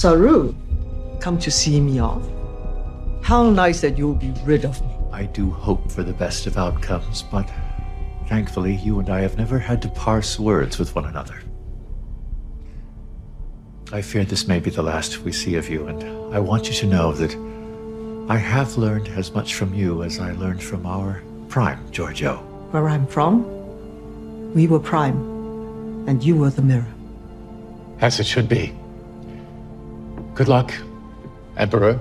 Saru, come to see me off. How nice that you'll be rid of me. I do hope for the best of outcomes, but thankfully, you and I have never had to parse words with one another. I fear this may be the last we see of you, and I want you to know that I have learned as much from you as I learned from our prime, Georgiou. Where I'm from, we were prime, and you were the mirror. As it should be. Good luck, Emperor.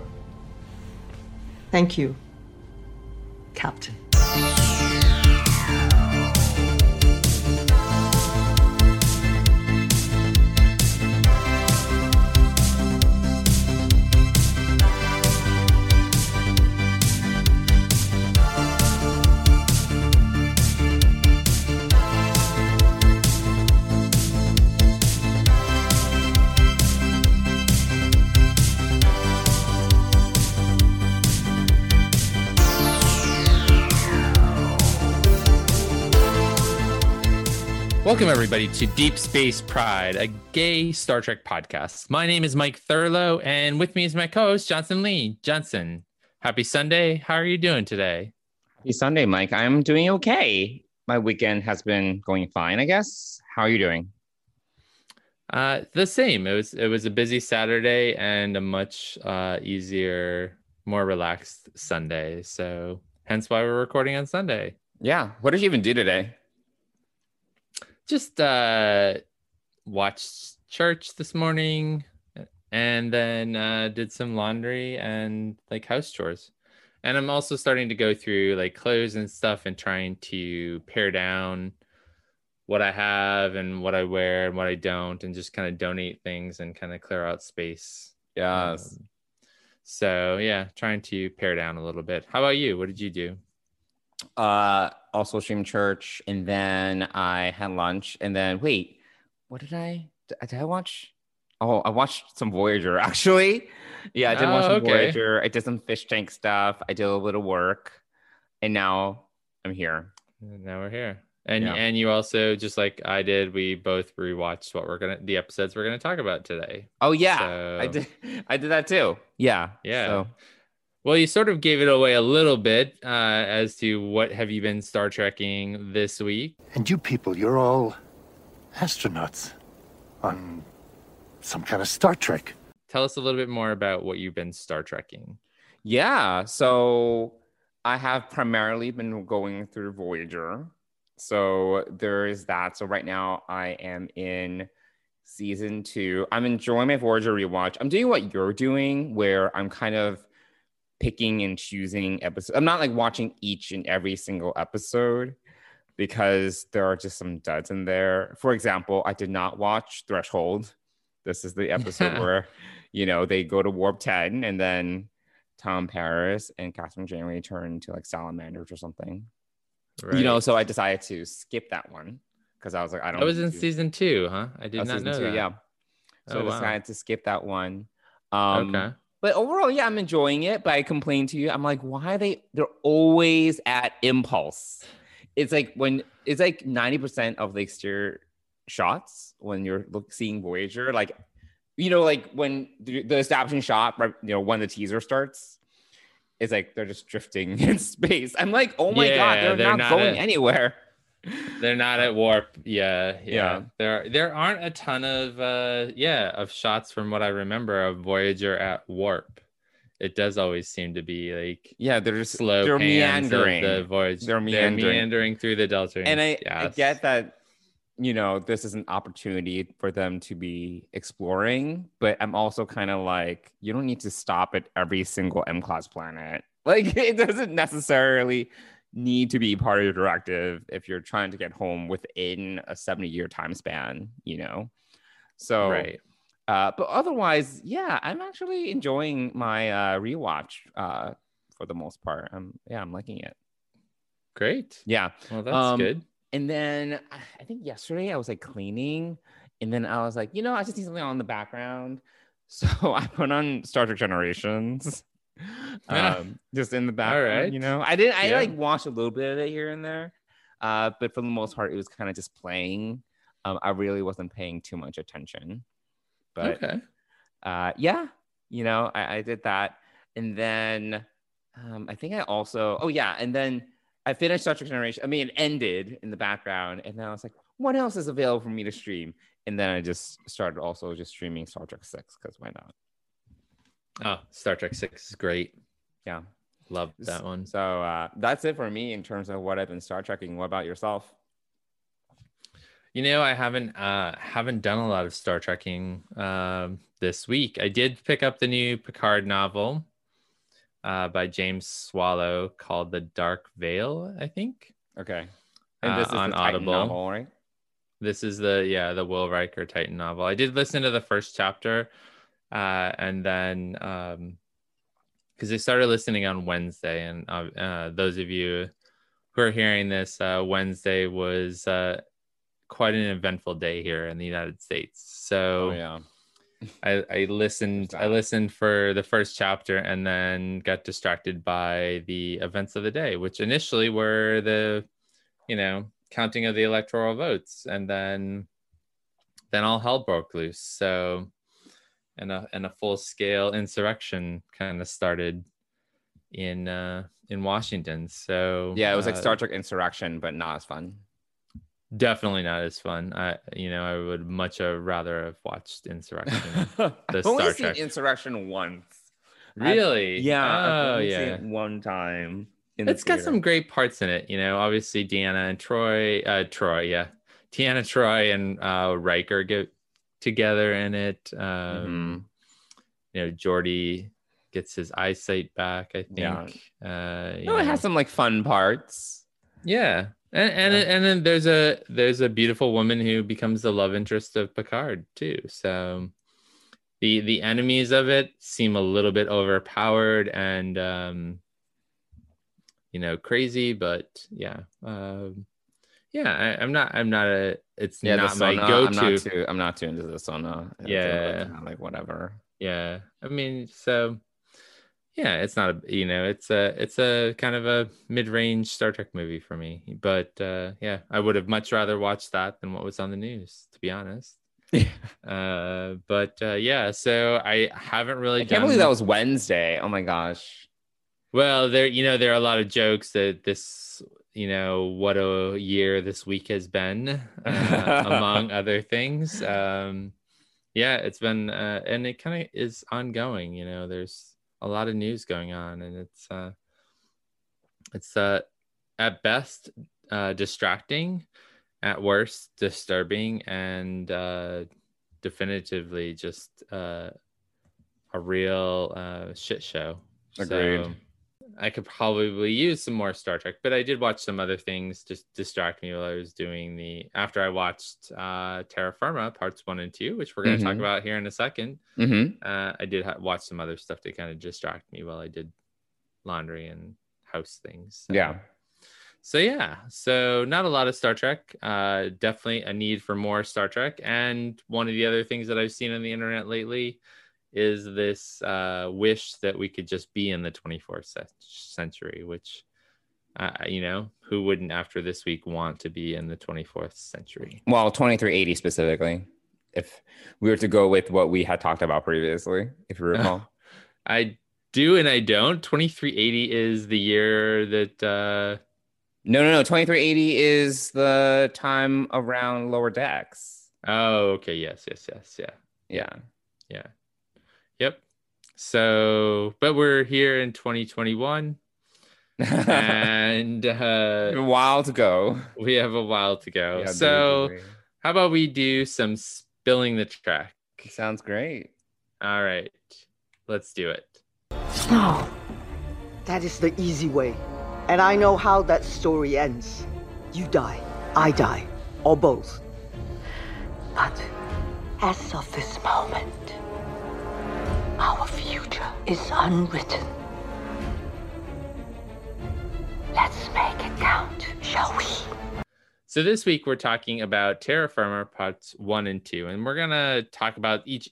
Thank you, Captain. Welcome, everybody, to Deep Space Pride, a gay Star Trek podcast. My name is Mike Thurlow, and with me is my co host, Johnson Lee. Johnson, happy Sunday. How are you doing today? Happy Sunday, Mike. I'm doing okay. My weekend has been going fine, I guess. How are you doing? Uh, the same. It was it was a busy Saturday and a much uh, easier, more relaxed Sunday. So hence why we're recording on Sunday. Yeah. What did you even do today? Just uh watched church this morning and then uh did some laundry and like house chores. And i'm also starting to go through like clothes and stuff and trying to pare down what i have and what i wear and what i don't and just kind of donate things and kind of clear out space. Yes. Um, so yeah trying to pare down a little bit. How about you? What did you do uh also stream church and then i had lunch and then wait what did i did i watch? Oh i watched some voyager actually. Yeah i did oh, watch some okay. voyager. I did some fish tank stuff. I did a little work and now i'm here. Now we're here. And yeah. and you also just like i did we both rewatched what we're gonna the episodes we're gonna talk about today. Oh yeah. So... i did i did that too. Yeah yeah. so well, you sort of gave it away a little bit uh, as to what have you been Star Trekking this week. And you people, you're all astronauts on some kind of Star Trek. Tell us a little bit more about what you've been Star Trekking. Yeah, so I have primarily been going through Voyager. So there is that. So right now I am in season two. I'm enjoying my Voyager rewatch. I'm doing what you're doing, where I'm kind of picking and choosing episodes. I'm not like watching each and every single episode because there are just some duds in there. For example, I did not watch Threshold. This is the episode where, you know, they go to Warp 10 and then Tom Paris and Kathryn Janeway turn into like salamanders or something. Right. You know, so I decided to skip that one because I was like, I don't. I was in do... season two, huh? I did not know two, that. Yeah. So oh, I decided wow. to skip that one. Um, okay. But overall, yeah, I'm enjoying it. But I complain to you. I'm like, why are they? They're always at impulse. It's like when it's like 90% of the exterior shots when you're look, seeing Voyager, like you know, like when the, the establishing shot, right, you know, when the teaser starts, it's like they're just drifting in space. I'm like, oh my yeah, god, they're, they're not, not, going a- anywhere. They're not at warp. Yeah, yeah, yeah. There there aren't a ton of uh yeah, of shots from what I remember of Voyager at warp. It does always seem to be like yeah, they're just slow. They're meandering. The voyage. They're meandering. They're meandering through the delta. And I, yes. I get that you know this is an opportunity for them to be exploring but i'm also kind of like you don't need to stop at every single m class planet like it doesn't necessarily need to be part of your directive if you're trying to get home within a 70 year time span, you know? So, right. Uh, but otherwise, yeah, I'm actually enjoying my uh, rewatch uh, for the most part. I'm, yeah, I'm liking it. Great. Yeah. Well, that's um, good. And then I think yesterday I was like cleaning, and then I was like, you know, I just need something on the background. So I put on Star Trek Generations. um, just in the background. Right. You know, I didn't. I yeah. like watched a little bit of it here and there, uh, but for the most part, it was kind of just playing. Um, I really wasn't paying too much attention. But okay. uh, yeah, you know, I, I did that, and then um, I think I also, oh yeah, and then I finished Star Trek Generation. I mean, it ended in the background, and then I was like, what else is available for me to stream? And then I just started also just streaming Star Trek Six because why not? Oh, Star Trek Six is great. Yeah, Love that one. So uh, that's it for me in terms of what I've been Star Trekking. What about yourself? You know, I haven't uh haven't done a lot of Star Trekking um this week. I did pick up the new Picard novel uh by James Swallow called The Dark Veil, I think. Okay, Uh, this is on Audible. novel, right? This is the yeah, the Will Riker Titan novel. I did listen to the first chapter uh and then um because I started listening on Wednesday and uh, uh those of you who are hearing this uh Wednesday was uh quite an eventful day here in the United States. So Oh yeah. I, I listened I listened for the first chapter and then got distracted by the events of the day, which initially were the you know counting of the electoral votes and then then all hell broke loose. So and a and a full scale insurrection kind of started in uh in Washington. So Yeah, it was like uh, Star Trek Insurrection, but not as fun. definitely not as fun. I you know I would much rather have watched Insurrection. I've only Star seen Insurrection once. I've- Really? Yeah. Oh, yeah. one time. in the It's got some great parts in it. You know, obviously Deanna and Troy, uh, Troy, yeah, Deanna, Troy, and uh, Riker get together in it. Um, Mhm. You know, Geordi gets his eyesight back. I think. Yeah. Uh, No, it know. has some like fun parts. Yeah. And and, Yeah. and then there's a there's a beautiful woman who becomes the love interest of Picard too. So the the enemies of it seem a little bit overpowered and um you know crazy, but yeah. Um yeah, I, I'm not I'm not a it's Yeah, not my Sona, go I'm not too. I'm not too into the uh, Yeah. like, like whatever. Yeah. I mean, so yeah, it's not a you know, it's a it's a kind of a mid-range Star Trek movie for me. But uh yeah, I would have much rather watched that than what was on the news, to be honest. uh but uh yeah, so I haven't really I can't believe that was Wednesday. Oh my gosh. well, there you know, there are a lot of jokes that this you know what a year this week has been uh, among other things um yeah it's been uh, and it kind of is ongoing you know there's a lot of news going on and it's uh it's uh at best uh distracting at worst disturbing and uh definitively just uh a real uh shit show Agreed. so I could probably use some more Star Trek, but I did watch some other things just distract me while I was doing the after I watched uh Terra Firma parts one and two, which we're going to talk Mhm. about here in a second. Mm-hmm. Uh, I did ha- watch some other stuff to kind of distract me while I did laundry and house things. So- Yeah. So yeah, so not a lot of Star Trek. Uh, definitely a need for more Star Trek. And one of the other things that I've seen on the internet lately is this uh, wish that we could just be in the 24th century. Which, uh, you know, who wouldn't after this week want to be in the 24th century? Well, 2380 specifically. If we were to go with what we had talked about previously, if you recall. I do and I don't. 2380 is the year that. Uh, no, no, no. 2380 is the time around lower decks. oh, okay. Yes, yes, yes, yeah. Yeah. Yeah. Yep. So, but we're here in 2021 and uh, a while to go. we have a while to go. Yeah, so, basically. how about we do some spilling the track? sounds great. All right. Let's do it. No. That is the easy way. And I know how that story ends. You die, I die, or both. But as of this moment, our future is unwritten. Let's make it count, shall we? So this week we're talking about Terra Firma parts one and two, and we're gonna talk about each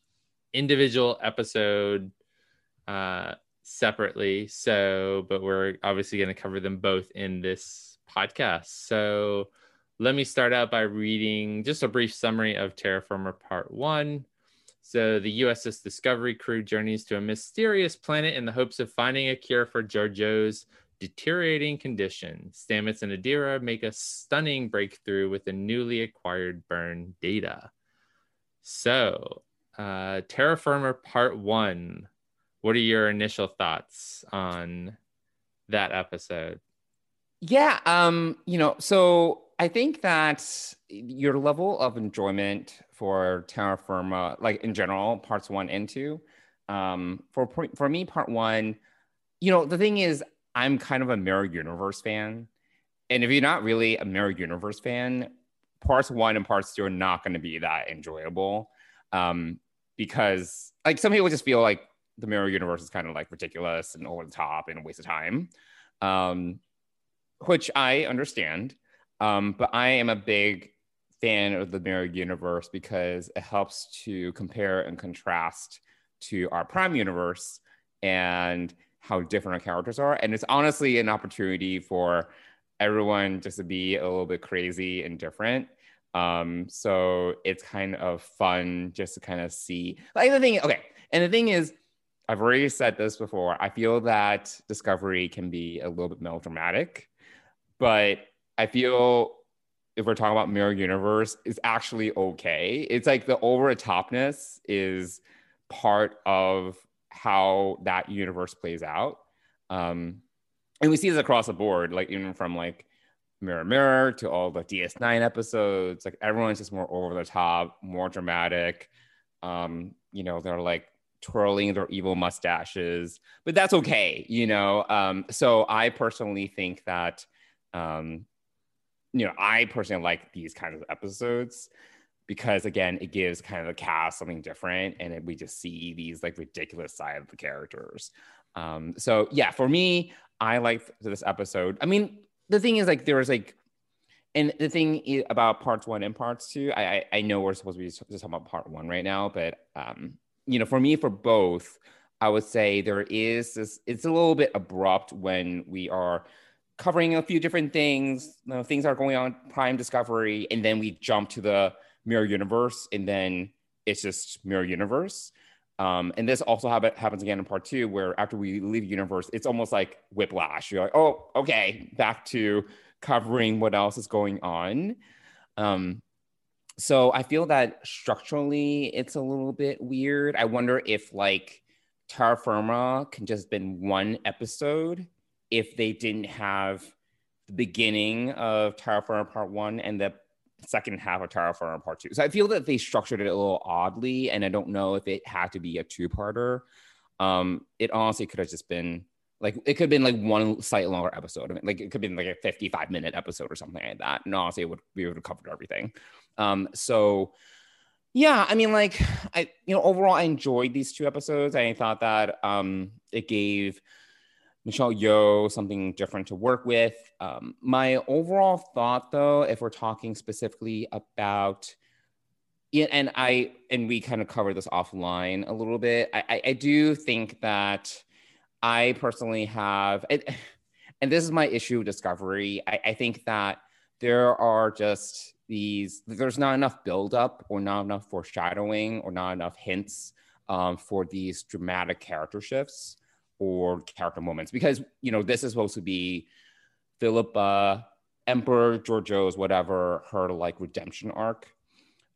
individual episode uh, separately. So, but we're obviously gonna cover them both in this podcast. So, let me start out by reading just a brief summary of Terra Firma Part One. So the USS Discovery crew journeys to a mysterious planet in the hopes of finding a cure for Georgiou's deteriorating condition. Stamets and Adira make a stunning breakthrough with the newly acquired burn data. So, uh, Terra Firma Part One. What are your initial thoughts on that episode? Yeah, um, you know, so I think that your level of enjoyment for Terra Firma, like in general, parts one and two, um, for for me, part one, you know, the thing is, I'm kind of a Mirror Universe fan, and if you're not really a Mirror Universe fan, parts one and parts two are not going to be that enjoyable, um, because like some people just feel like the Mirror Universe is kind of like ridiculous and over the top and a waste of time. Um, which I understand. Um, but I am a big fan of the mirror universe because it helps to compare and contrast to our prime universe and how different our characters are. And it's honestly an opportunity for everyone just to be a little bit crazy and different. Um, so it's kind of fun just to kind of see like the thing. Okay. And the thing is, I've already said this before. I feel that Discovery can be a little bit melodramatic but I feel if we're talking about mirror universe, it's actually okay. It's like the over topness is part of how that universe plays out. Um, and we see this across the board, like even from like Mirror Mirror to all the DS9 episodes, like everyone's just more over the top, more dramatic. Um, you know, they're like twirling their evil mustaches, but that's okay, you know. Um, so I personally think that um, you know, I personally like these kinds of episodes because again, it gives kind of the cast something different, and it, we just see these like ridiculous side of the characters. Um, so yeah, for me, I like this episode. I mean, the thing is like there was like, and the thing about parts one and parts two, I I, I know we're supposed to be just talking about part one right now, but um, you know, for me, for both, I would say there is this. It's a little bit abrupt when we are covering a few different things. You know, things are going on Prime Discovery, and then we jump to the Mirror Universe, and then it's just Mirror Universe. Um, and this also happens again in part two, where after we leave universe, it's almost like whiplash. You're like, oh, okay, back to covering what else is going on. Um, so I feel that structurally it's a little bit weird. I wonder if like Terra Firma can just been one episode if they didn't have the beginning of Terra Firma Part One and the second half of Terra Firma Part Two. So I feel that they structured it a little oddly, and I don't know if it had to be a two-parter. Um, it honestly could have just been like it could have been like one slightly longer episode. I mean, like it could have been like a 55 minute episode or something like that. And honestly, it would we would have covered everything. Um, so yeah, I mean, like I you know overall I enjoyed these two episodes. I thought that um it gave Michelle Yeoh something different to work with. Um, my overall thought, though, if we're talking specifically about, and I and we kind of covered this offline a little bit. I, I do think that I personally have, and, and this is my issue with Discovery. I, I think that there are just these. There's not enough buildup, or not enough foreshadowing, or not enough hints um, for these dramatic character shifts or character moments because you know this is supposed to be Philippa, Emperor Georgiou's whatever her like redemption arc,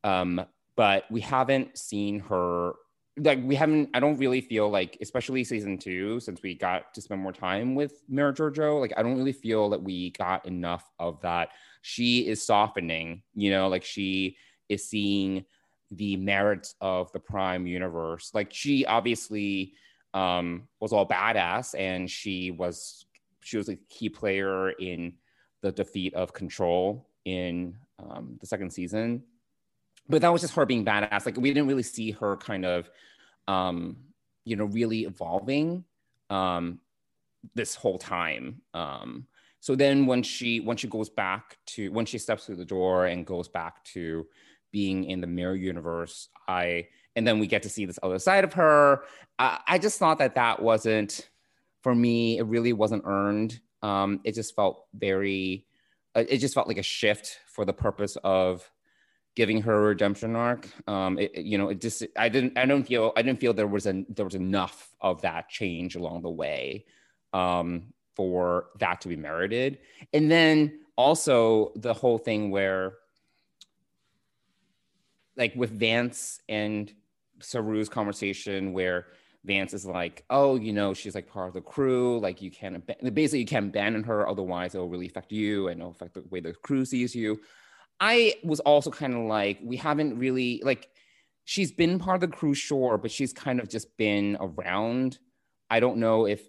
um, but we haven't seen her like we haven't. I don't really feel like, especially season two, since we got to spend more time with Mirror Georgiou, like I don't really feel that we got enough of that. She is softening, you know, like she is seeing the merits of the Prime universe. Like she obviously um, was all badass, and she was she was a key player in the defeat of Control in um, the second season. But that was just her being badass. Like we didn't really see her kind of, um, you know, really evolving um, this whole time. Um, so then when she when she goes back to when she steps through the door and goes back to being in the mirror universe, I and then we get to see this other side of her. I, I just thought that that wasn't for me. It really wasn't earned. Um, it just felt very. Uh, it just felt like a shift for the purpose of giving her a redemption arc. Um, it, you know, it just I didn't I don't feel I didn't feel there was an there was enough of that change along the way um, for that to be merited. And then also the whole thing where like with Vance and Saru's conversation where Vance is like, oh, you know, she's like part of the crew. Like you can't, ab- basically, you can't abandon her. Otherwise, it'll really affect you and it'll affect the way the crew sees you. I was also kind of like, we haven't really, like, she's been part of the crew, sure, but she's kind of just been around. I don't know if,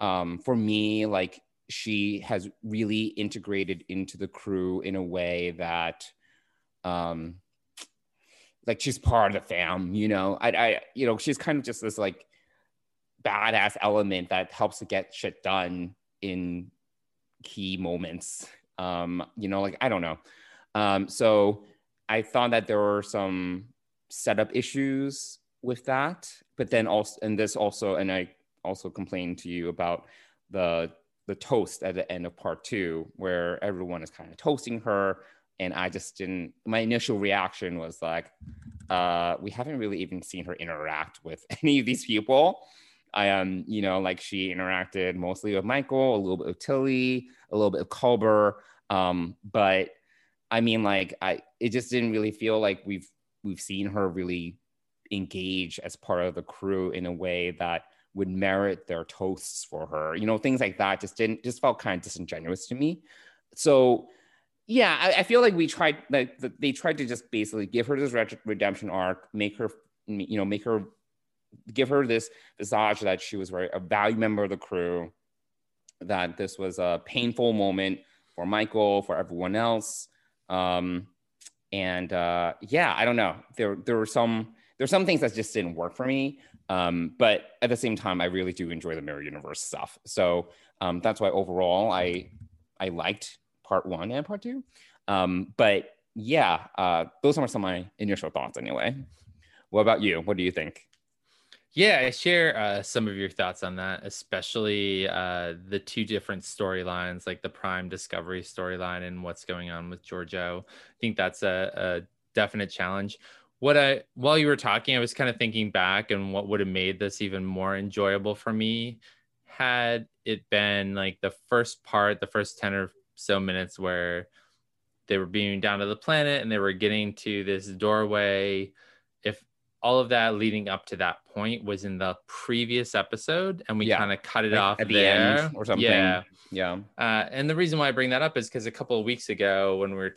um, for me, like, she has really integrated into the crew in a way that, um, like she's part of the fam, you know. I, I, you know, she's kind of just this like badass element that helps to get shit done in key moments. Um, you know, like I don't know. Um, so I thought that there were some setup issues with that, but then also, and this also, and I also complained to you about the the toast at the end of part two, where everyone is kind of toasting her, and I just didn't. My initial reaction was like, uh, we haven't really even seen her interact with any of these people. I um, you know, like she interacted mostly with Michael, a little bit of Tilly, a little bit of Culber, um, but I mean, like, I it just didn't really feel like we've we've seen her really engage as part of the crew in a way that would merit their toasts for her. You know, things like that just didn't just felt kind of disingenuous to me. So yeah, I, I feel like we tried like the, they tried to just basically give her this red- redemption arc, make her you know make her give her this visage that she was very a valued member of the crew, that this was a painful moment for Michael, for everyone else. Um, and uh, yeah, I don't know. There there were some there were some things that just didn't work for me. Um, but at the same time, I really do enjoy the Mirror Universe stuff. So um, that's why overall I I liked part one and part two. Um, but yeah, uh, those are some of my initial thoughts anyway. What about you? What do you think? Yeah, I share uh, some of your thoughts on that, especially uh, the two different storylines, like the Prime Discovery storyline and what's going on with Georgiou. I think that's a, a definite challenge. What I while you were talking, I was kind of thinking back and what would have made this even more enjoyable for me had it been like the first part, the first 10 or so minutes where they were beaming down to the planet and they were getting to this doorway. If all of that leading up to that point was in the previous episode and we Yeah. kind of cut it Like off at the end or something? Yeah. Yeah. Uh, and the reason why I bring that up is because a couple of weeks ago, when we were,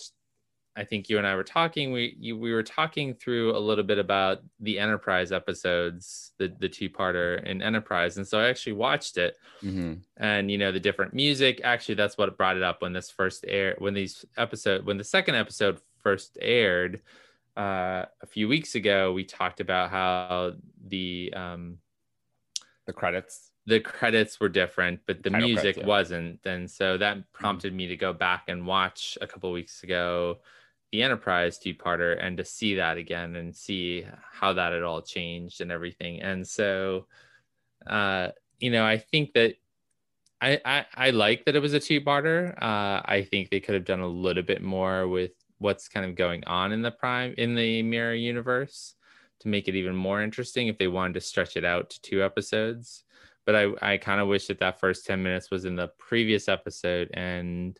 I think you and I were talking, we you, we were talking through a little bit about the Enterprise episodes, the the two parter in Enterprise, and so I actually watched it, hmm and you know the different music. Actually, that's what brought it up when this first air, when these episode, when the second episode first aired uh, a few weeks ago. We talked about how the um, The credits. the credits were different, but the Title music credits, yeah. Mm-hmm. wasn't. And so that prompted me to go back and watch a couple weeks ago the Enterprise two parter and to see that again and see how that had all changed and everything. And so, uh, you know, I think that I, I, I like that it was a two parter. Uh, I think they could have done a little bit more with what's kind of going on in the prime in the mirror universe to make it even more interesting if they wanted to stretch it out to two episodes but I, I kind of wish that that first 10 minutes was in the previous episode and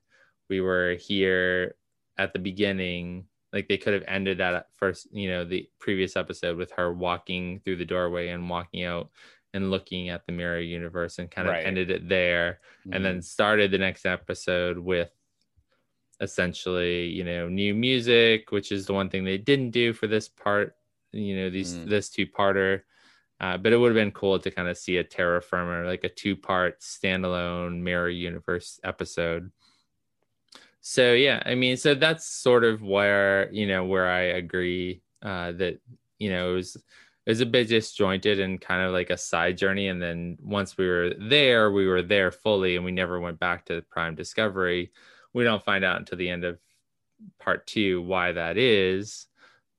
we were here at the beginning. Like they could have ended that at first, you know, the previous episode with her walking through the doorway and walking out and looking at the mirror universe and kind of Right. ended it there and then started the next episode with essentially, you know, new music, which is the one thing they didn't do for this part, you know, these Mm. this two parter. Uh, but it would have been cool to kind of see a Terra Firma, like a two part standalone Mirror Universe episode. So yeah, I mean, so that's sort of where you know where I agree uh, that you know it was it was a bit disjointed and kind of like a side journey, and then once we were there, we were there fully, and we never went back to Prime Discovery. We don't find out until the end of part two why that is,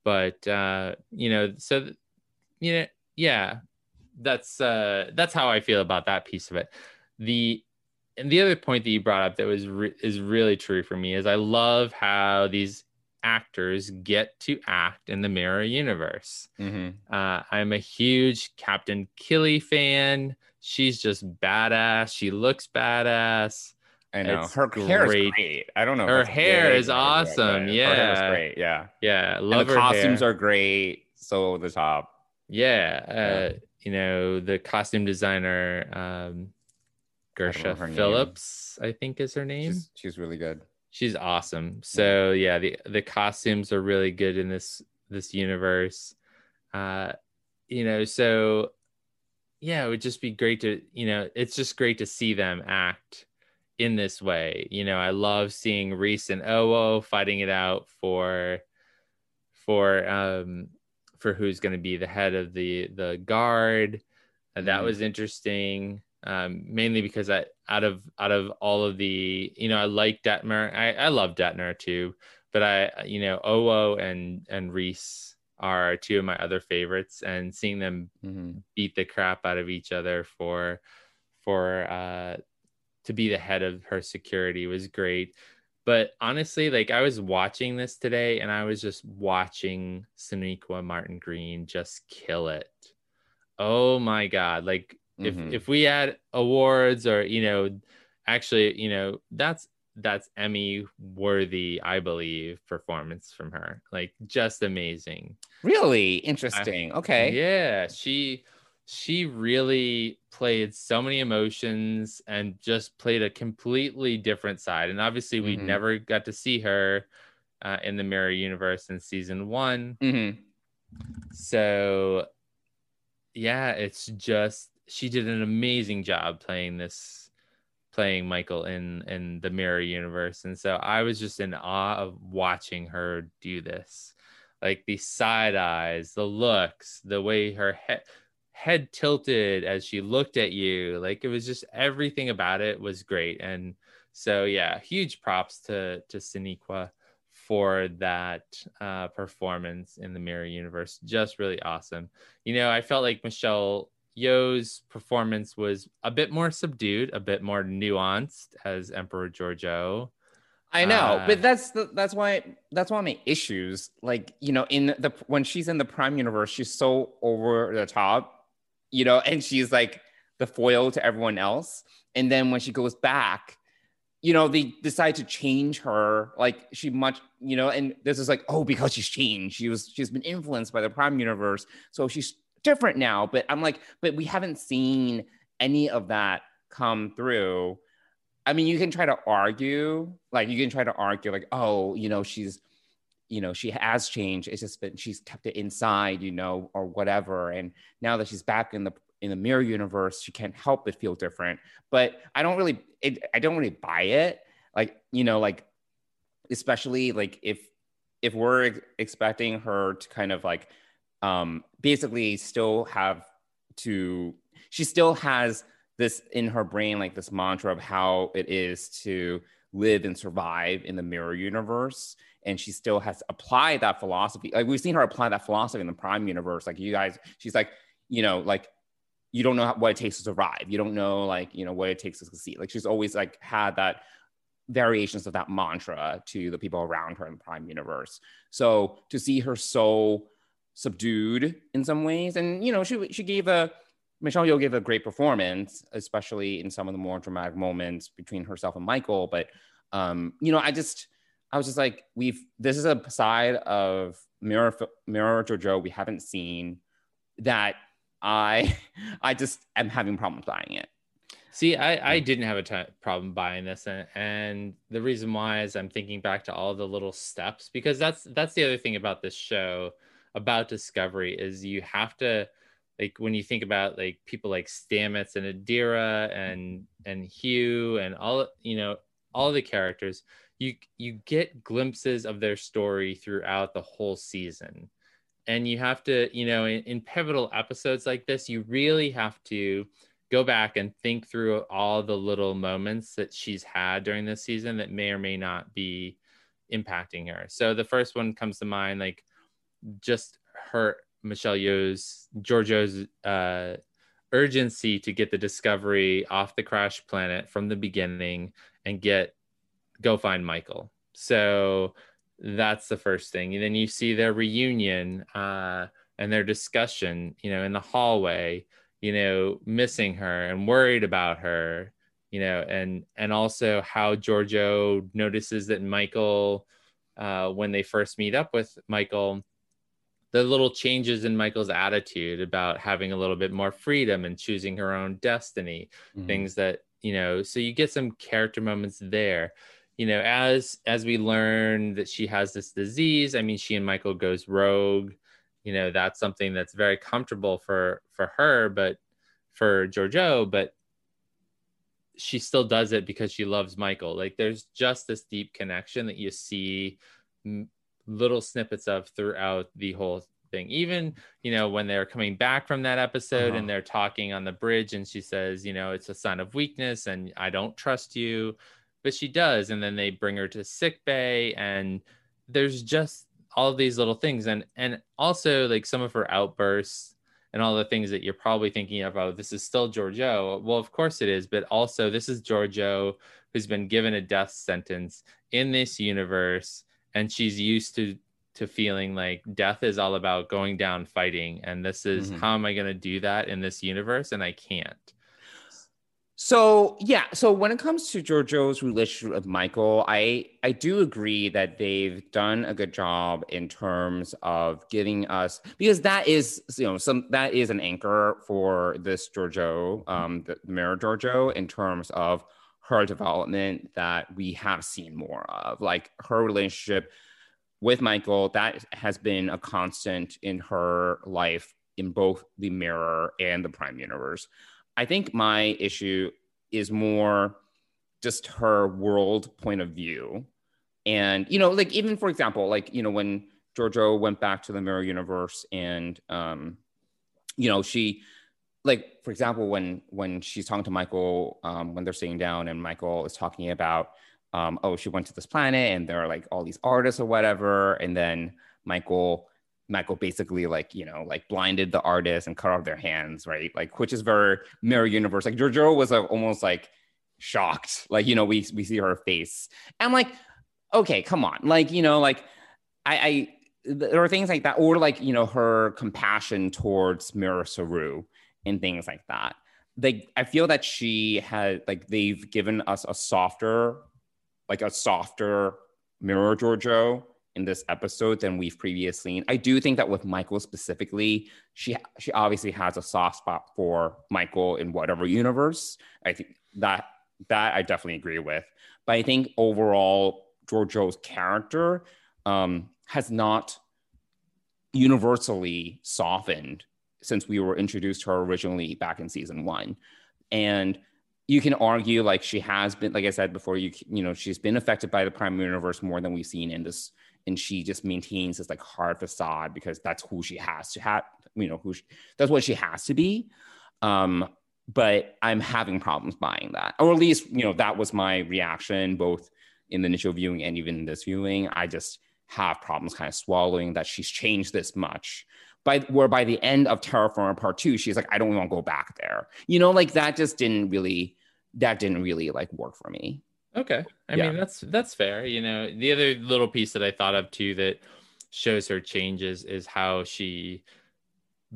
but uh, you know, so you know, yeah, that's uh, that's how I feel about that piece of it. The and the other point that you brought up that was re- is really true for me is I love how these actors get to act in the Mirror Universe. Mhm. Uh, I'm a huge Captain Killy fan. She's just badass. She looks badass. I know It's her hair is great. great. I don't know. Her hair big is awesome, but Her hair yeah. great. Yeah. Yeah, And the costumes hair. are great. So the top. Yeah, Yeah. uh, you know the costume designer, um, Gersha name. Phillips, I think is her name. She's she's really good. She's awesome. So yeah, the the costumes are really good in this this universe. Uh, you know, so yeah, it would just be great to you know, it's just great to see them act in this way. You know, I love seeing Reese and Owo fighting it out for for um for who's going to be the head of the the guard. And that Mhm. was interesting. Um, mainly because I out of out of all of the you know I like Detmer. I, I love Detmer too but I you know Owo and and Reese are two of my other favorites and seeing them Mhm. beat the crap out of each other for for uh to be the head of her security was great. But honestly like i was watching this today and i was just watching Sonequa martin green just kill it. Oh my god like Mhm. if if we had awards or you know actually you know that's that's emmy worthy i believe performance from her like just amazing Really interesting. okay. yeah, she she really played so many emotions and just played a completely different side. And obviously, we Mhm. never got to see her uh, in the Mirror Universe in season one. hmm So, yeah, it's just she did an amazing job playing this playing Michael in in the Mirror Universe. And so I was just in awe of watching her do this. Like the side eyes, the looks, the way her head head tilted as she looked at you. Like it was just everything about it was great. And so yeah, huge props to to Sonequa for that uh, performance in the Mirror Universe. Just really awesome. You know, I felt like Michelle Yeoh's performance was a bit more subdued, a bit more nuanced as Emperor Georgiou. I know, Uh, but that's the, that's why that's one of my issues. Like you know, in the when she's in the Prime universe, she's so over the top, you know, and she's like the foil to everyone else. And then when she goes back, you know, they decide to change her. Like she much, you know, and this is like, oh, because she's changed. She was she's been influenced by the Prime universe, so she's different now. But I'm like, but we haven't seen any of that come through. I mean, you can try to argue, like you can try to argue, like, oh, you know, she's, you know, she has changed. It's just been she's kept it inside, you know, or whatever. And now that she's back in the in the mirror universe, she can't help but feel different. But I don't really, it, I don't really buy it. Like, you know, like, especially like if if we're ex- expecting her to kind of like, um, basically still have to, she still has this in her brain like this mantra of how it is to live and survive in the mirror universe. And she still has applied that philosophy. Like we've seen her apply that philosophy in the prime universe. Like you guys she's like you know like you don't know what it takes to survive. You don't know like you know what it takes to succeed. Like she's always like had that variations of that mantra to the people around her in the prime universe. So to see her so subdued in some ways and you know she she gave a Michelle Yeoh gave a great performance, especially in some of the more dramatic moments between herself and Michael. But um, you know, I just I was just like, we've this is a side of Mirror Mirror Jojo we haven't seen that I I just am having problems buying it. See, I, I didn't have a t- problem buying this, and, and the reason why is I'm thinking back to all the little steps because that's that's the other thing about this show about Discovery is you have to like when you think about like people like Stamets and Adira and and Hugh and all you know all the characters you you get glimpses of their story throughout the whole season. And you have to you know in, in pivotal episodes like this you really have to go back and think through all the little moments that she's had during this season that may or may not be impacting her. So the first one comes to mind like just her Michelle Yeoh's Georgiou's uh, urgency to get the discovery off the crash planet from the beginning and get go find Michael. So that's the first thing. And then you see their reunion uh, and their discussion, you know, in the hallway, you know, missing her and worried about her, you know, and and also how Georgiou notices that Michael, uh, when they first meet up with Michael, the little changes in Michael's attitude about having a little bit more freedom and choosing her own destiny, mm-hmm. things that you know. So you get some character moments there you know as as we learn that she has this disease i mean she and michael goes rogue you know that's something that's very comfortable for for her but for Georgiou but she still does it because she loves michael like there's just this deep connection that you see little snippets of throughout the whole thing. Even you know when they're coming back from that episode uh-huh. and they're talking on the bridge and she says you know it's a sign of weakness and i don't trust you. But she does and then they bring her to sick bay and there's just all of these little things. And and also like some of her outbursts and all the things that you're probably thinking of oh this is still Georgiou well of course it is but also this is Georgiou who's been given a death sentence in this universe and she's used to to feeling like death is all about going down fighting and this is mm-hmm. how am i going to do that in this universe and i can't so yeah, so when it comes to Georgiou's relationship with Michael, I I do agree that they've done a good job in terms of giving us because that is you know some that is an anchor for this Georgiou, um, the, the Mirror Georgiou in terms of her development that we have seen more of, like her relationship with Michael. That has been a constant in her life in both the Mirror and the Prime Universe. I think my issue is more just her world point of view. And, you know, like even for example, like, you know, when Georgiou went back to the mirror universe and um, you know, she like for example, when when she's talking to Michael, um, when they're sitting down and Michael is talking about um, oh, she went to this planet and there are like all these artists or whatever, and then Michael Michael basically like you know like blinded the artists and cut off their hands, right? Like which is very mirror universe. Like Georgiou was almost like shocked, like you know we we see her face. I'm like, okay, come on, like you know like I, I there are things like that, or like you know her compassion towards Mirror Saru and things like that. Like I feel that she had like they've given us a softer, like a softer Mirror Georgiou in this episode than we've previously seen. I do think that with Michael specifically, she she obviously has a soft spot for Michael in whatever universe. I think that that I definitely agree with. But I think overall, Georgiou's character um, has not universally softened since we were introduced to her originally back in season one. And you can argue like she has been, like I said before, you you know she's been affected by the prime universe more than we've seen in this and she just maintains this like hard facade because that's who she has to have you know who she, that's what she has to be. Um but i'm having problems buying that or at least you know that was my reaction both in the initial viewing and even in this viewing. I just have problems kind of swallowing that she's changed this much by where by the end of Terra Firma part two she's like i don't want to go back there you know like that just didn't really that didn't really like work for me Okay. I yeah. mean, that's that's fair. You know, the other little piece that I thought of too that shows her changes is how she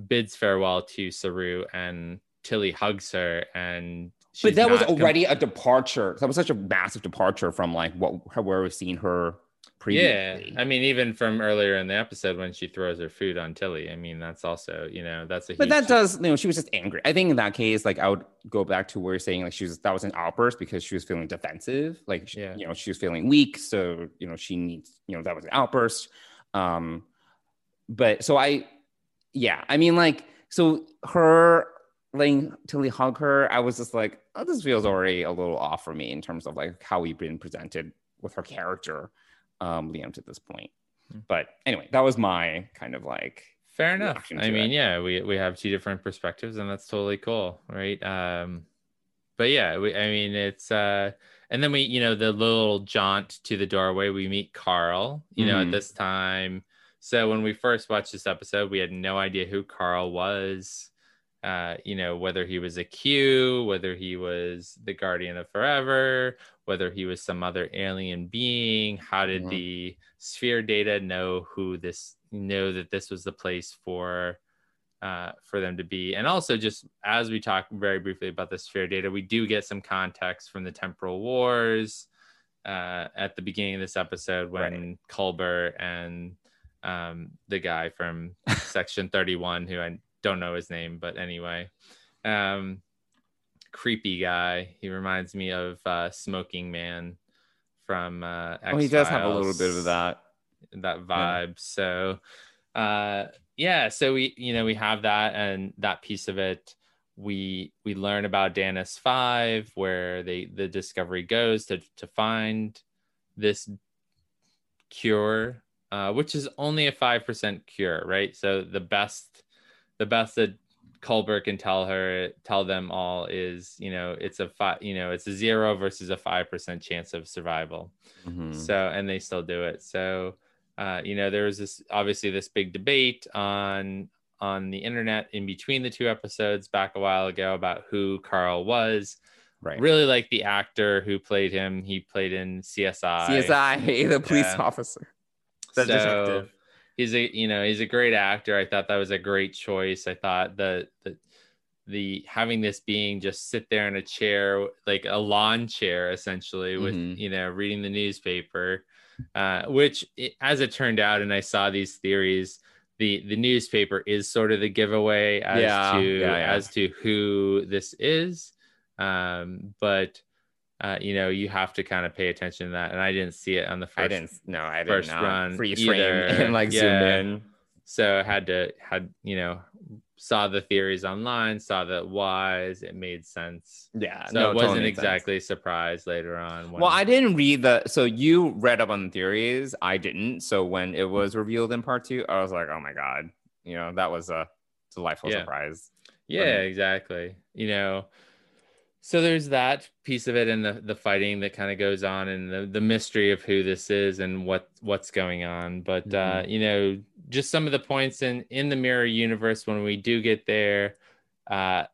bids farewell to Saru and Tilly hugs her and but that was already com- a departure. That was such a massive departure from like what where we've seen her previously. Yeah, I mean, even from earlier in the episode when she throws her food on Tilly. I mean, that's also you know that's a. But that does you know she was just angry. I think in that case, like I would go back to where you're saying like she was that was an outburst because she was feeling defensive. Like she, yeah. you know she was feeling weak, so you know she needs you know that was an outburst. Um, but so I, yeah, I mean like so her letting Tilly hug her, I was just like, oh, this feels already a little off for me in terms of like how we've been presented with her character um, Liam to this point. Hmm. But anyway, that was my kind of like fair enough. I mean, it. yeah, we we have two different perspectives, and that's totally cool, right? Um, but yeah, we, I mean, it's uh, and then we, you know, the little jaunt to the doorway, we meet Carl. You mm-hmm. know, at mm-hmm. this time. So when we first watched this episode, we had no idea who Carl was. Uh, you know, whether he was a Q, whether he was the Guardian of Forever, whether he was some other alien being. How did Mhm. the sphere data know who this know that this was the place for uh, for them to be? And also, just as we talk very briefly about the sphere data, we do get some context from the temporal wars uh, at the beginning of this episode when Culber and um, the guy from Section 31, who I don't know his name, but anyway, um, creepy guy. He reminds me of uh, Smoking Man from uh, Oh, he does have a little bit of that. that vibe. So uh yeah, so we you know we have that and that piece of it. We we learn about Dannus 5 where they the discovery goes to to find this cure uh which is only a 5% cure, right? So the best the best that Culber can tell her tell them all is, you know, it's a five, you know, it's a 0 versus a 5% chance of survival. Mhm. So, and they still do it. So, uh, you know, there was this obviously this big debate on on the internet in between the two episodes back a while ago about who Carl was. right. Really like the actor who played him. He played in CSI. CSI, the police Yeah. officer, the So, detective. He's a you know he's a great actor. I thought that was a great choice. I thought that the the having this being just sit there in a chair like a lawn chair essentially with Mhm. you know reading the newspaper, uh, which as it turned out, and I saw these theories. The, the newspaper is sort of the giveaway as Yeah, to yeah, yeah. as to who this is um, but uh, you know you have to kind of pay attention to that and i didn't see it on the first I didn't. No, I didn't. first not run freeze frame either. and like zoom in. so I had to had you know saw the theories online saw that whys it made sense Yeah, so no, it wasn't sense. exactly surprised later on Well, I didn't read the. So you read up on the theories. I didn't. So when it was revealed in part two, I was like, oh my god, you know, that was a delightful Yeah. surprise. yeah exactly you know so there's that piece of it and the, the fighting that kind of goes on and the, the mystery of who this is and what what's going on but uh Mm-hmm. you know just some of the points in in the mirror universe when we do get there uh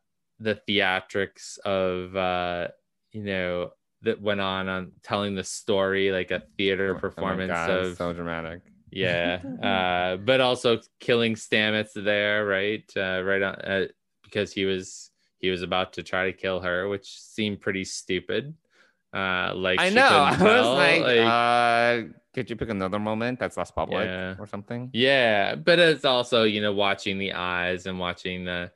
the theatrics of uh you know that went on on telling the story like a theater Oh performance God, of so dramatic. yeah uh but also killing stamets there right uh right on uh, because he was he was about to try to kill her which seemed pretty stupid uh like I know. I was like, like, uh, could you pick another moment that's less public Yeah. or something? yeah but it's also you know watching the eyes and watching the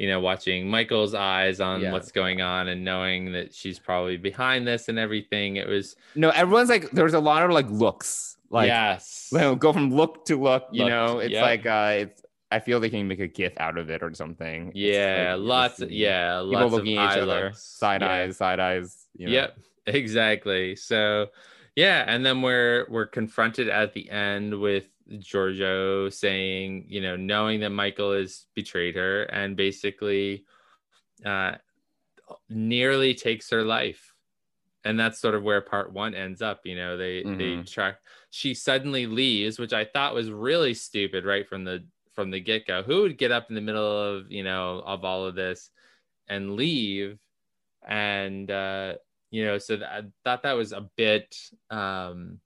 you know watching michael's eyes on Yeah. what's going on and knowing that she's probably behind this and everything it was No, everyone's like, there's a lot of like looks, like yes well, go from look to look. You Look, know, it's like uh, it's. I feel they can make a gif out of it or something. Yeah like, lots of yeah People lots looking of at each other, side Yeah. eyes, side eyes. You know? Yep, exactly. So, yeah, and then we're we're confronted at the end with Georgiou saying, you know, knowing that Michael has betrayed her and basically uh nearly takes her life. And that's sort of where part 1 ends up, you know, they they Mhm. track she suddenly leaves, which I thought was really stupid right from the from the get-go. Who would get up in the middle of, you know, of all of this and leave and uh you know so that, i thought that was a bit um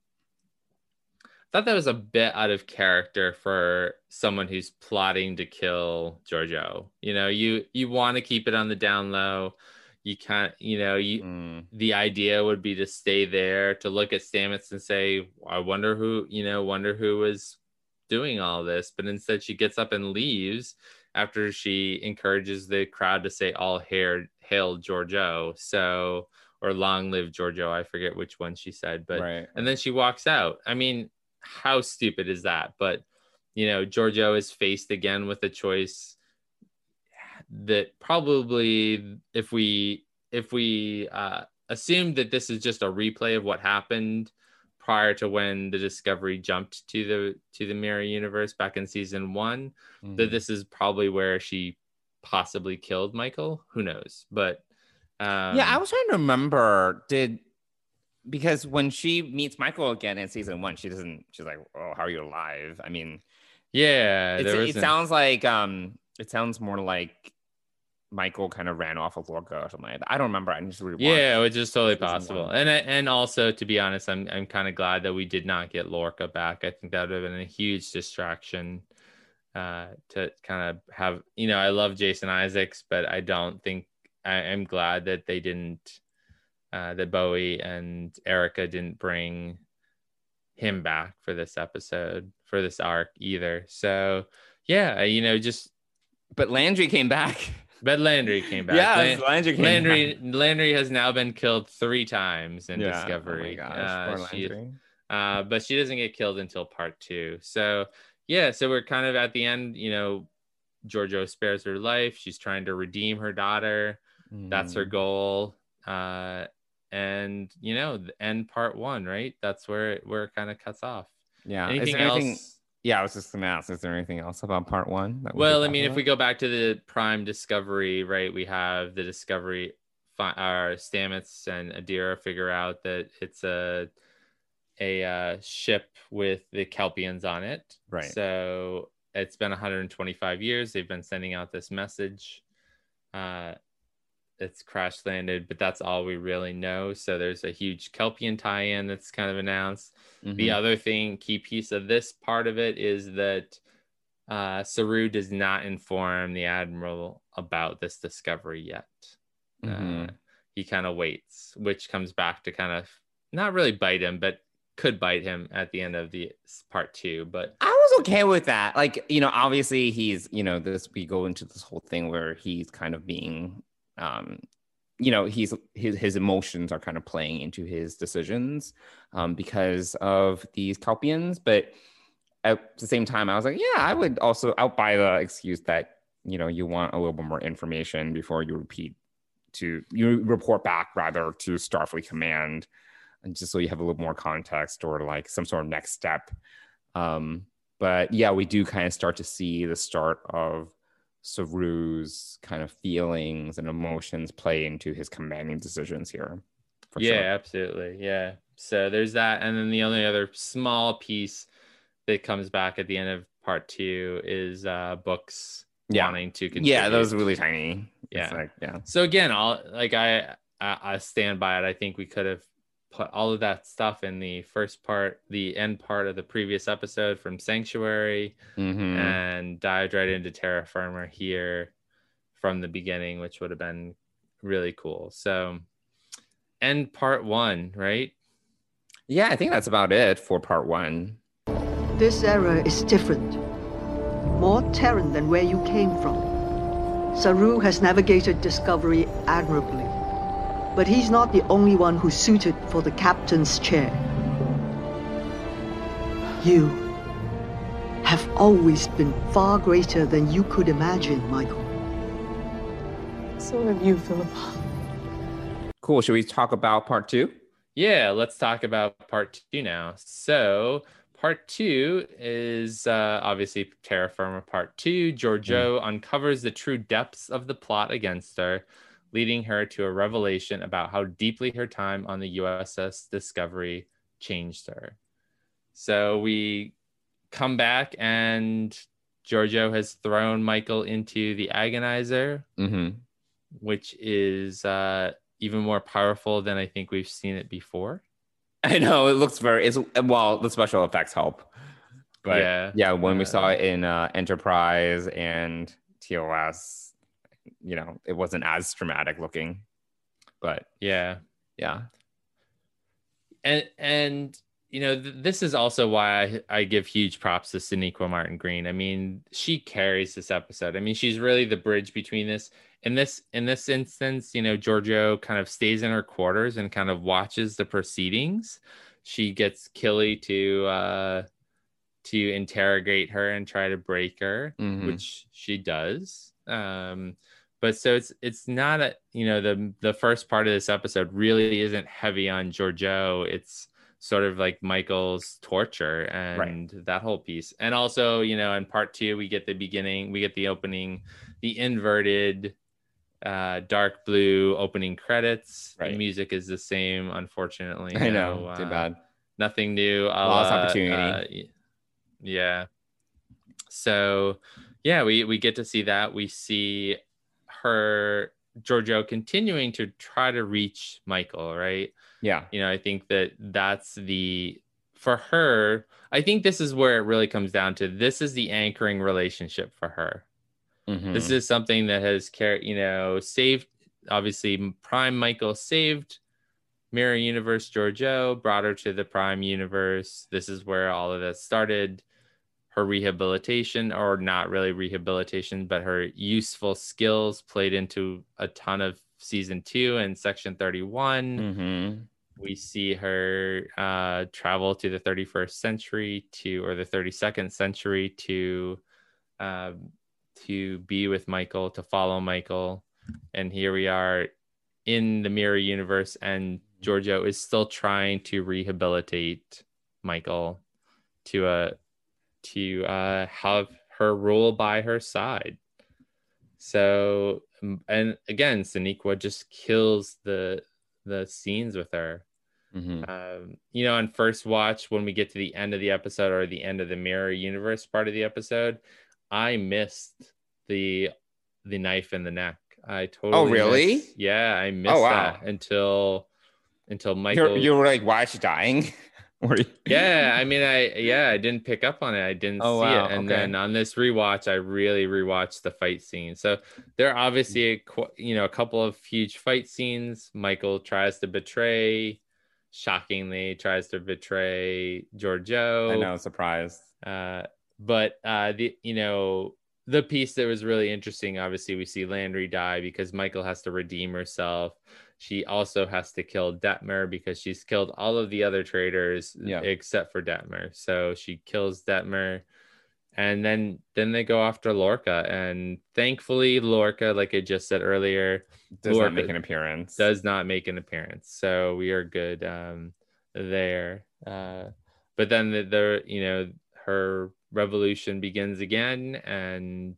thought that was a bit out of character for someone who's plotting to kill georgiou you know you you want to keep it on the down low you can't you know you Mm. the idea would be to stay there to look at stamets and say i wonder who you know wonder who was doing all this but instead she gets up and leaves after she encourages the crowd to say all hail hail georgiou. So or long live georgiou. I forget which one she said but right. and then she walks out. I mean how stupid is that? But you know georgiou is faced again with a choice that probably if we if we uh assume that this is just a replay of what happened prior to when the discovery jumped to the to the mirror universe back in season one Mm. that this is probably where she possibly killed michael who knows but um yeah, I was trying to remember. Did because when she meets Michael again in season one, she doesn't. She's like, "Oh, how are you alive?" I mean, yeah it sounds like um, it sounds more like Michael kind of ran off with Lorca or something like that. I don't remember. I just rewatched. Yeah, which is totally possible. And I- and also to be honest, I'm I'm kind of glad that we did not get Lorca back. I think that would have been a huge distraction uh to kind of have you know, I love Jason Isaacs, but I don't think I am glad that they didn't uh that Bowie and Erika didn't bring him back for this episode for this arc either. So yeah, you know, just But Landry came back. but Landry came back. Yeah, Lan- Landry came Landry back. Landry has now been killed three times in Yeah. Discovery. Oh my Uh, gosh, poor she- uh, but she doesn't get killed until part two. So yeah, so we're kind of at the end. You know, Georgiou spares her life. She's trying to redeem her daughter. That's her Mm. goal. Uh, and you know, end part one, right? That's where it, where it kind of cuts off. Yeah. Is Anything else? Yeah, I was just gonna ask. Is there anything else about part one? we Well, I mean, if we go back to the Prime Discovery, right, we have the Discovery, our Stamets and Adira figure out that it's a a uh, ship with the Kelpians on it. Right. So it's been 125 years. They've been sending out this message. Uh, it's crash landed, but that's all we really know. So there's a huge Kelpian tie-in that's kind of announced. The Mhm. other thing, key piece of this part of it is that uh, Saru does not inform the admiral about this discovery yet. Uh, Mhm. he kind of waits, which comes back to kind of not really bite him, but could bite him at the end of the part two. But I was okay with that. Like, you know, obviously he's, you know, this we go into this whole thing where he's kind of being um, you know, he's his his emotions are kind of playing into his decisions um because of these Kelpians. But at the same time, I was like, yeah, I would also out buy the excuse that, you know, you want a little bit more information before you repeat to you report back rather to Starfleet Command and just so you have a little more context or like some sort of next step. Um, but yeah, we do kind of start to see the start of Saru's kind of feelings and emotions play into his commanding decisions here. yeah, sure. absolutely. Yeah. So there's that. And then the only other small piece that comes back at the end of part two is uh, books Yeah. wanting to contribute. Yeah, that was really tiny. It's Yeah. like, yeah. So again, I'll like I, I I stand by it. I think we could have put all of that stuff in the first part, the end part of the previous episode from Sanctuary, Mhm. and dived right into Terra Firma here from the beginning, which would have been really cool. So end part one, right? Yeah, I think that's about it for part one. This era is different. More Terran than where you came from. Saru has navigated Discovery admirably. But he's not the only one who's suited for the captain's chair. You have always been far greater than you could imagine, Michael. So have you, Philippa. Cool. Should we talk about part two? Yeah, let's talk about part two now. So, part two is uh, obviously Terra Firma Part Two. Georgiou uncovers the true depths of the plot against her, leading her to a revelation about how deeply her time on the USS Discovery changed her. So, we come back, and Georgiou has thrown Michael into the agonizer, Mm-hmm. which is uh, even more powerful than I think we've seen it before. I know it looks very. It's well, the special effects help, but Yeah. yeah, when we Uh, saw it in uh, Enterprise and TOS, you know, it wasn't as dramatic looking, but Yeah. yeah, And and you know, th- this is also why I, I give huge props to Sonequa Martin Green. I mean, she carries this episode. I mean, she's really the bridge between this. In this in this instance, you know, Georgiou kind of stays in her quarters and kind of watches the proceedings. She gets Killy to uh to interrogate her and try to break her. Mhm. which she does. Um, but so it's it's not a you know the the first part of this episode really isn't heavy on Georgiou. It's sort of like Michael's torture and that whole piece. And also, you know, in part two, we get the beginning, we get the opening, the inverted uh dark blue opening credits. The Right. music is the same, unfortunately. I No, know, too uh, bad. nothing new. Lost la, opportunity. uh, yeah. So, yeah, we we get to see that. We see her Georgiou continuing to try to reach Michael, right? Yeah. You know, I think that that's the for her. I think this is where it really comes down to. This is the anchoring relationship for her. Mhm. This is something that has care, you know, saved. Obviously, Prime Michael saved Mirror Universe Georgiou, brought her to the Prime Universe. This is where all of this started. Her rehabilitation, or not really rehabilitation, but her useful skills played into a ton of season two and section 31 Mhm. we see her uh, travel to the 31st century to or the 32nd century to um, to be with michael to follow michael and here we are in the mirror universe and georgiou is still trying to rehabilitate michael to uh to uh have her rule by her side so and again Sonequa just kills the the scenes with her Mhm. um, you know, on first watch, when we get to the end of the episode or the end of the mirror universe part of the episode, I missed the the knife in the neck. I totally. Oh, really? missed- yeah, I missed wow. that until until Michael. You're, you were like, why is she dying? Were you- yeah, I mean, I yeah, I didn't pick up on it. I didn't Oh, see wow, it, and okay. then on this rewatch, I really rewatched the fight scene. So there are obviously a, you know a couple of huge fight scenes. Michael tries to betray, shockingly tries to betray Georgiou. I know, surprised. Uh, but uh, the you know the piece that was really interesting. Obviously, we see Landry die because Michael has to redeem herself. She also has to kill Detmer because she's killed all of the other traitors Yeah. except for Detmer. So she kills Detmer, and then then they go after Lorca. And thankfully, Lorca, like I just said earlier, Does Lorca not make an appearance. does not make an appearance. So we are good um, there. Uh, but then the, the you know her revolution begins again, and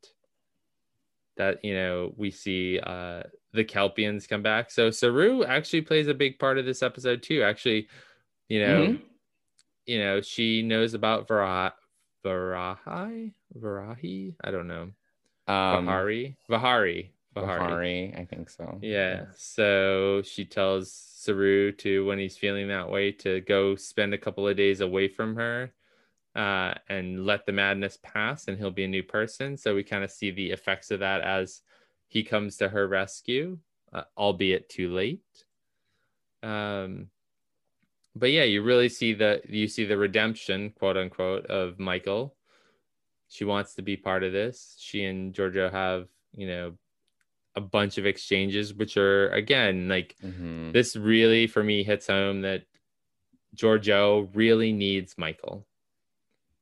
that you know we see uh, the Kelpians come back. So Saru actually plays a big part of this episode too. Actually, you know, Mhm. you know she knows about Vara Varahi Varahi. I don't know. um, Vahari Vahari Bahari, I think so. yeah. So she tells Saru to, when he's feeling that way, to go spend a couple of days away from her uh, and let the madness pass, and he'll be a new person. So we kind of see the effects of that as he comes to her rescue, uh, albeit too late. Um, but yeah, you really see the you see the redemption, quote unquote, of Michael. She wants to be part of this. She and Georgiou have, you know, a bunch of exchanges, which are again like Mhm. this really for me hits home that Georgiou really needs Michael.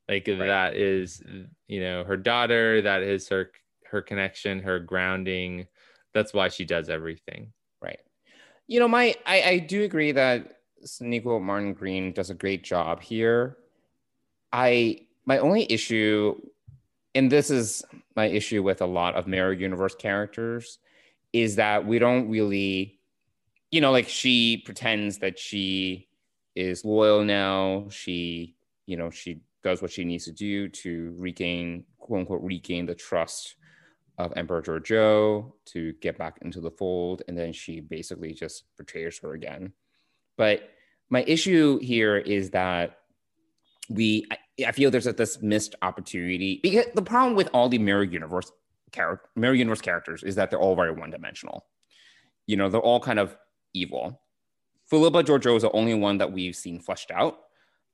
Like that is, you know, her daughter. That is her her connection, her grounding. That's why she does everything. Right. You know, my I, I do agree that Nico Martin Green does a great job here. I my only issue, and this is my issue with a lot of Mirror Universe characters, is that we don't really, you know, like she pretends that she is loyal now. She, you know, she does what she needs to do to regain, quote unquote, regain the trust of Emperor Georgiou to get back into the fold, and then she basically just betrays her again. But my issue here is that we, I, I feel there's a, this missed opportunity because the problem with all the mirror universe character, mirror universe characters is that they're all very one dimensional. You know, they're all kind of evil. Philippa Georgiou is the only one that we've seen fleshed out,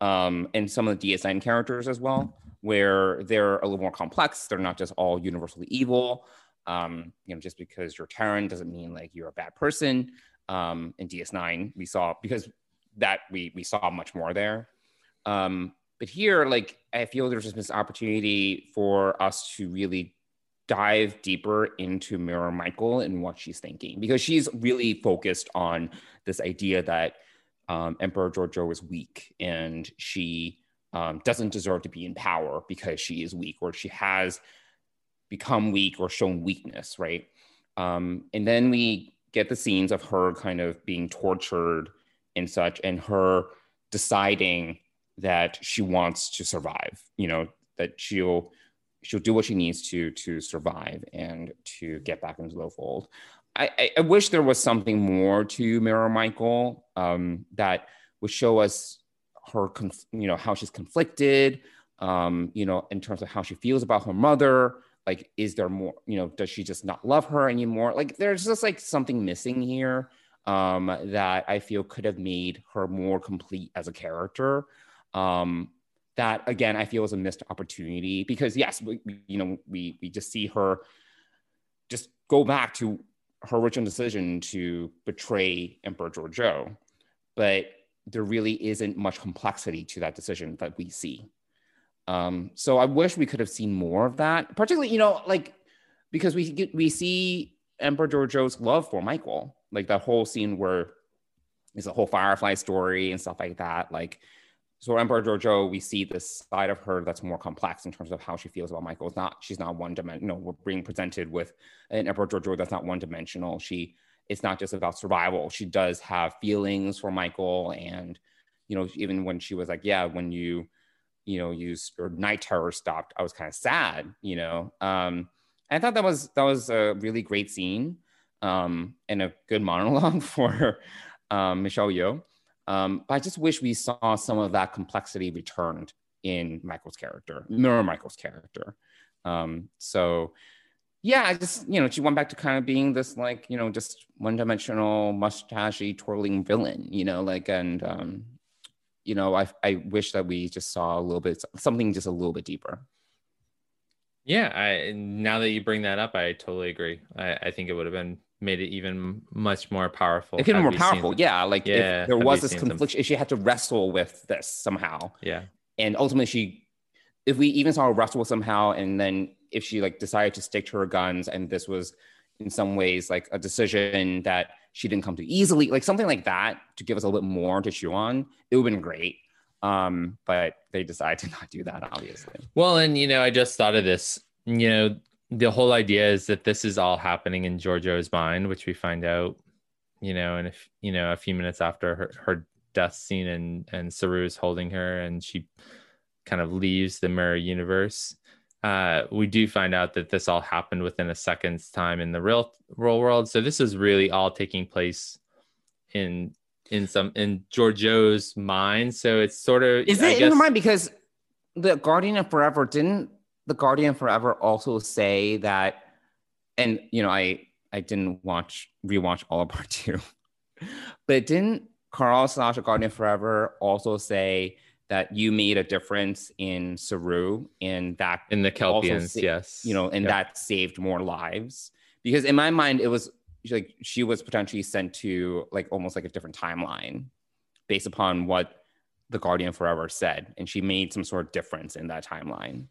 um, and some of the DS9 characters as well where they're a little more complex. They're not just all universally evil. Um, you know, just because you're Terran doesn't mean like you're a bad person. Um, in DS9, we saw because that we we saw much more there. Um, but here, like I feel there's just this opportunity for us to really dive deeper into Mirror Michael and what she's thinking because she's really focused on this idea that um, Emperor Georgiou is weak and she um, doesn't deserve to be in power because she is weak or she has become weak or shown weakness, right? Um, and then we get the scenes of her kind of being tortured and such, and her deciding that she wants to survive, you know, that she'll she'll do what she needs to to survive and to get back into the fold. I, I, wish there was something more to Mirror Michael um, that would show us her, you know, how she's conflicted, um, you know, in terms of how she feels about her mother. Like, is there more, you know, does she just not love her anymore? Like, there's just like something missing here um, that I feel could have made her more complete as a character. Um, that again, I feel is a missed opportunity because yes, we, you know, we we just see her just go back to her original decision to betray Emperor Georgiou, but there really isn't much complexity to that decision that we see. Um, so I wish we could have seen more of that, particularly, you know, like because we get, we see Emperor Georgiou's love for Michael, like that whole scene where it's a whole Firefly story and stuff like that. Like, so Emperor Georgiou, we see this side of her that's more complex in terms of how she feels about Michael. It's not, she's not one dimensional. Know, we're being presented with an Emperor Georgiou that's not one dimensional. She, it's not just about survival. She does have feelings for Michael. And, you know, even when she was like, yeah, when you, you know, use or night terror stopped, I was kind of sad, you know. Um, I thought that was that was a really great scene um, and a good monologue for um, Michelle Yeoh. Um, but I just wish we saw some of that complexity returned in Michael's character, Mirror Michael's character. Um, so yeah, I just, you know, she went back to kind of being this like, you know, just one dimensional mustachy twirling villain, you know, like, and, um, you know, I, I wish that we just saw a little bit, something just a little bit deeper. Yeah. I, now that you bring that up, I totally agree. I, I think it would have been made it even much more powerful. It more powerful. Yeah. Like Yeah, if there was this conflict, if she had to wrestle with this somehow. Yeah. and ultimately she if we even saw her wrestle somehow and then if she like decided to stick to her guns and this was in some ways like a decision that she didn't come to easily like something like that to give us a little bit more to chew on it would have been great um but they decided to not do that obviously Well, and you know, I just thought of this. You know, the whole idea is that this is all happening in Georgiou's mind, which we find out, you know, and if you know, a few minutes after her, her death scene and and Saru is holding her and she kind of leaves the mirror universe. Uh, we do find out that this all happened within a second's time in the real real world. So this is really all taking place in in some in Georgiou's mind. So it's sort of is I it in guess- your mind because the guardian of forever didn't the guardian forever also say that and you know i i didn't watch rewatch all of part two but didn't carl slash guardian of forever also say that you made a difference in saru and that in the Kelpians, sa- yes. you know and Yep. that saved more lives because in my mind it was like she was potentially sent to like almost like a different timeline based upon what the guardian forever said and she made some sort of difference in that timeline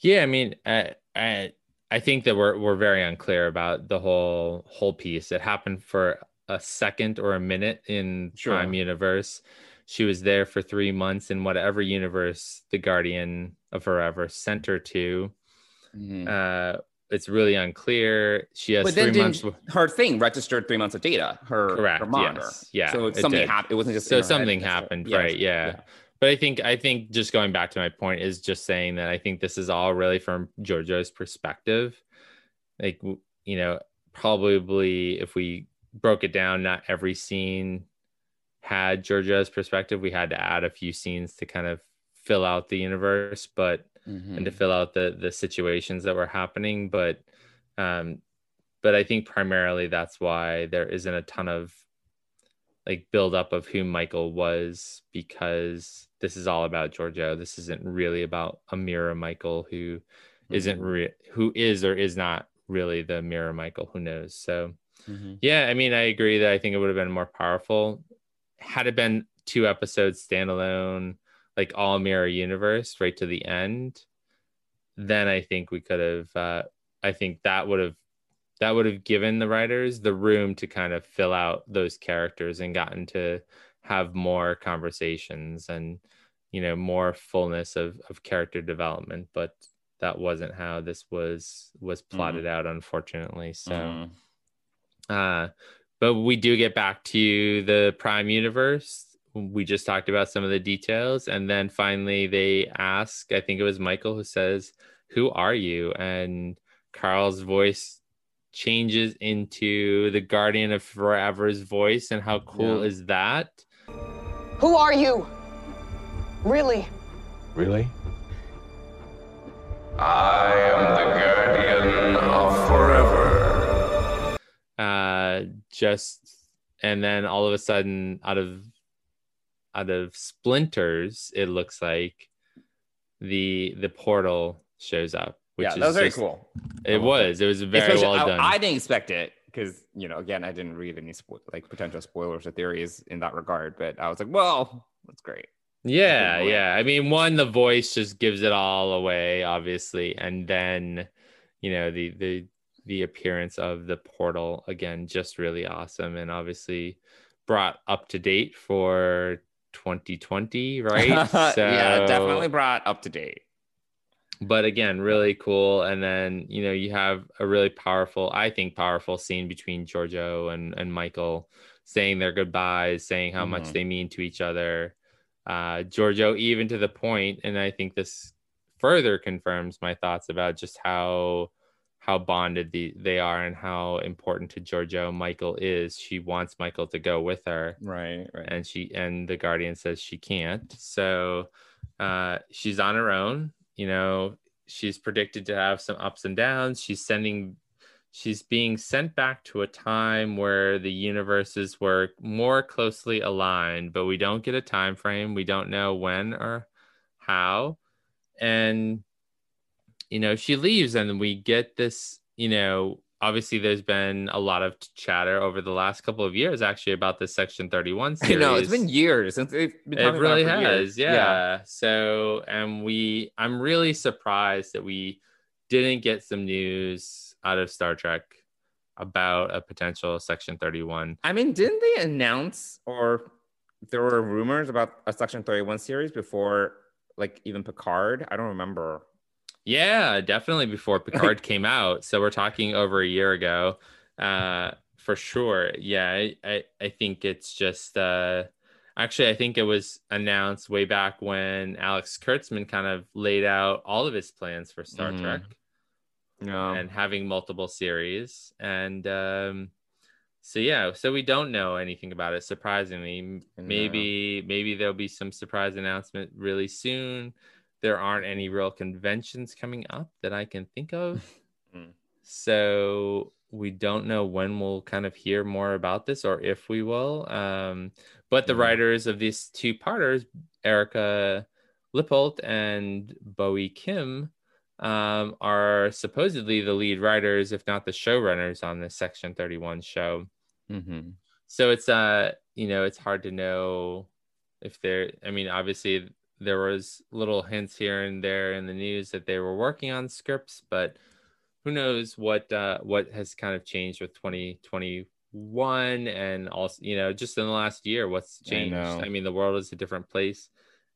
Yeah, I mean, I, I I think that we're we're very unclear about the whole whole piece. It happened for a second or a minute in Sure. Prime Universe. She was there for three months in whatever universe the Guardian of Forever sent her to. Uh, it's really unclear. She has but three then months. didn't, her thing registered three months of data her, Correct, her monitor yes. Yeah, so something happened it wasn't just so something happened, right? Yeah. But I think I think just going back to my point is just saying that I think this is all really from Georgiou's perspective. Like you know, probably if we broke it down, not every scene had Georgiou's perspective. We had to add a few scenes to kind of fill out the universe, but Mhm. and to fill out the the situations that were happening. But um, but I think primarily that's why there isn't a ton of like build up of who Michael was because this is all about Georgiou. This isn't really about a mirror Michael who isn't re- who is or is not really the mirror Michael. Who knows? So Mhm. yeah, I mean, I agree that I think it would have been more powerful had it been two episodes standalone, like all mirror universe, right to the end. Then I think we could have. Uh, I think that would have that would have given the writers the room to kind of fill out those characters and gotten to have more conversations and you know more fullness of of character development. But that wasn't how this was was plotted out, unfortunately. So. Mhm. Uh, but we do get back to the Prime universe. We just talked about some of the details, and then finally they ask. I think it was Michael who says, who are you and carl's voice changes into the guardian of forever's voice and how cool Yeah. is that Who are you? Really? Really? I am the guardian of forever. uh just and then all of a sudden out of out of splinters it looks like the the portal shows up which yeah, is that was very just- cool. it was it was very Especially- well I- done I, didn't expect it because you know, again, I didn't read any spo- like potential spoilers or theories in that regard, but I was like, well, that's great. yeah Good yeah i mean one the voice just gives it all away obviously and then you know the the the appearance of the portal again just really awesome and obviously brought up to date for 2020 right so, yeah, definitely brought up to date. but again really cool and then you know you have a really powerful i think powerful scene between georgiou and and michael saying their goodbyes saying how much Mhm. they mean to each other uh georgiou even to the point and i think this further confirms my thoughts about just how how bonded the, they are and how important to georgiou michael is she wants michael to go with her. Right, right. and she and the guardian says she can't. So uh she's on her own you know she's predicted to have some ups and downs. She's sending she's being sent back to a time where the universes were more closely aligned but we don't get a time frame. We don't know when or how. And you know she leaves and we get this you know obviously there's been a lot of chatter over the last couple of years actually about this section 31 I series know it's been years since they've been it really about it has years. yeah. so and we i'm really surprised that we didn't get some news out of star trek about a potential section 31 I mean, didn't they announce or there were rumors about a Section 31 series before like even Picard? I don't remember. Yeah, definitely before Picard came out. So we're talking over a year ago. Uh for sure. Yeah, I, I, I think it's just uh actually I think it was announced way back when Alex Kurtzman kind of laid out all of his plans for Star Mhm. Trek No. and having multiple series. And um so yeah, so we don't know anything about it surprisingly. No. Maybe maybe there'll be some surprise announcement really soon. There aren't any real conventions coming up that I can think of. Mm. So we don't know when we'll kind of hear more about this or if we will. Um, but the Mhm. writers of these two parters, Erika Lippoldt and Bowie Kim, um, are supposedly the lead writers, if not the showrunners, on this Section 31 show. Mm-hmm. So it's uh, you know, it's hard to know if they're. I mean, obviously there was little hints here and there in the news that they were working on scripts, but who knows what uh, what has kind of changed with 2021 and also you know just in the last year what's changed. know. I, mean, the world is a different place.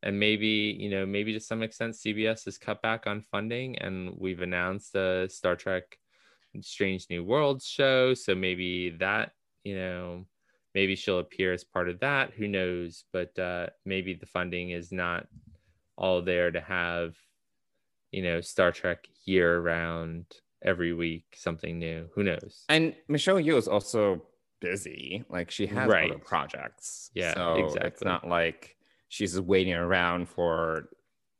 And maybe, you know, maybe to some extent CBS has cut back on funding and we've announced a Star Trek Strange New Worlds show. So maybe that, you know, maybe she'll appear as part of that who knows but uh maybe the funding is not all there to have you know star trek year round every week something new who knows And Michelle Yeoh is also busy. Like she has Right. other projects. Yeah, so It's not like she's waiting around for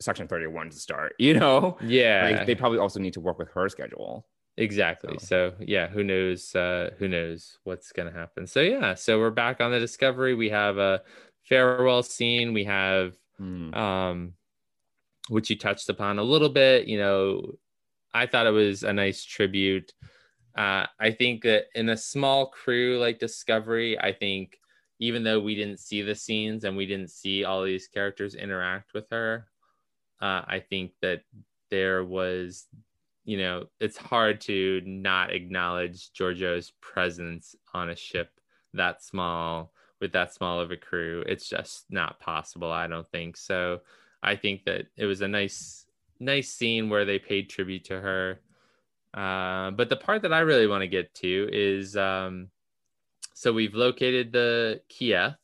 Section 31 to start, you know? yeah Like they probably also need to work with her schedule. Exactly so yeah who knows uh who knows what's gonna happen so yeah so we're back on the discovery we have a farewell scene we have Hmm. um, which you touched upon a little bit. You know, I thought it was a nice tribute. Uh, I think that in a small crew like Discovery, I think even though we didn't see the scenes and we didn't see all these characters interact with her, uh, I think that there was, you know, it's hard to not acknowledge Georgiou's presence on a ship that small with that small of a crew. It's just not possible, I don't think. So I think that it was a nice, nice scene where they paid tribute to her. Uh, but the part that I really want to get to is um, so we've located the Khi'eth.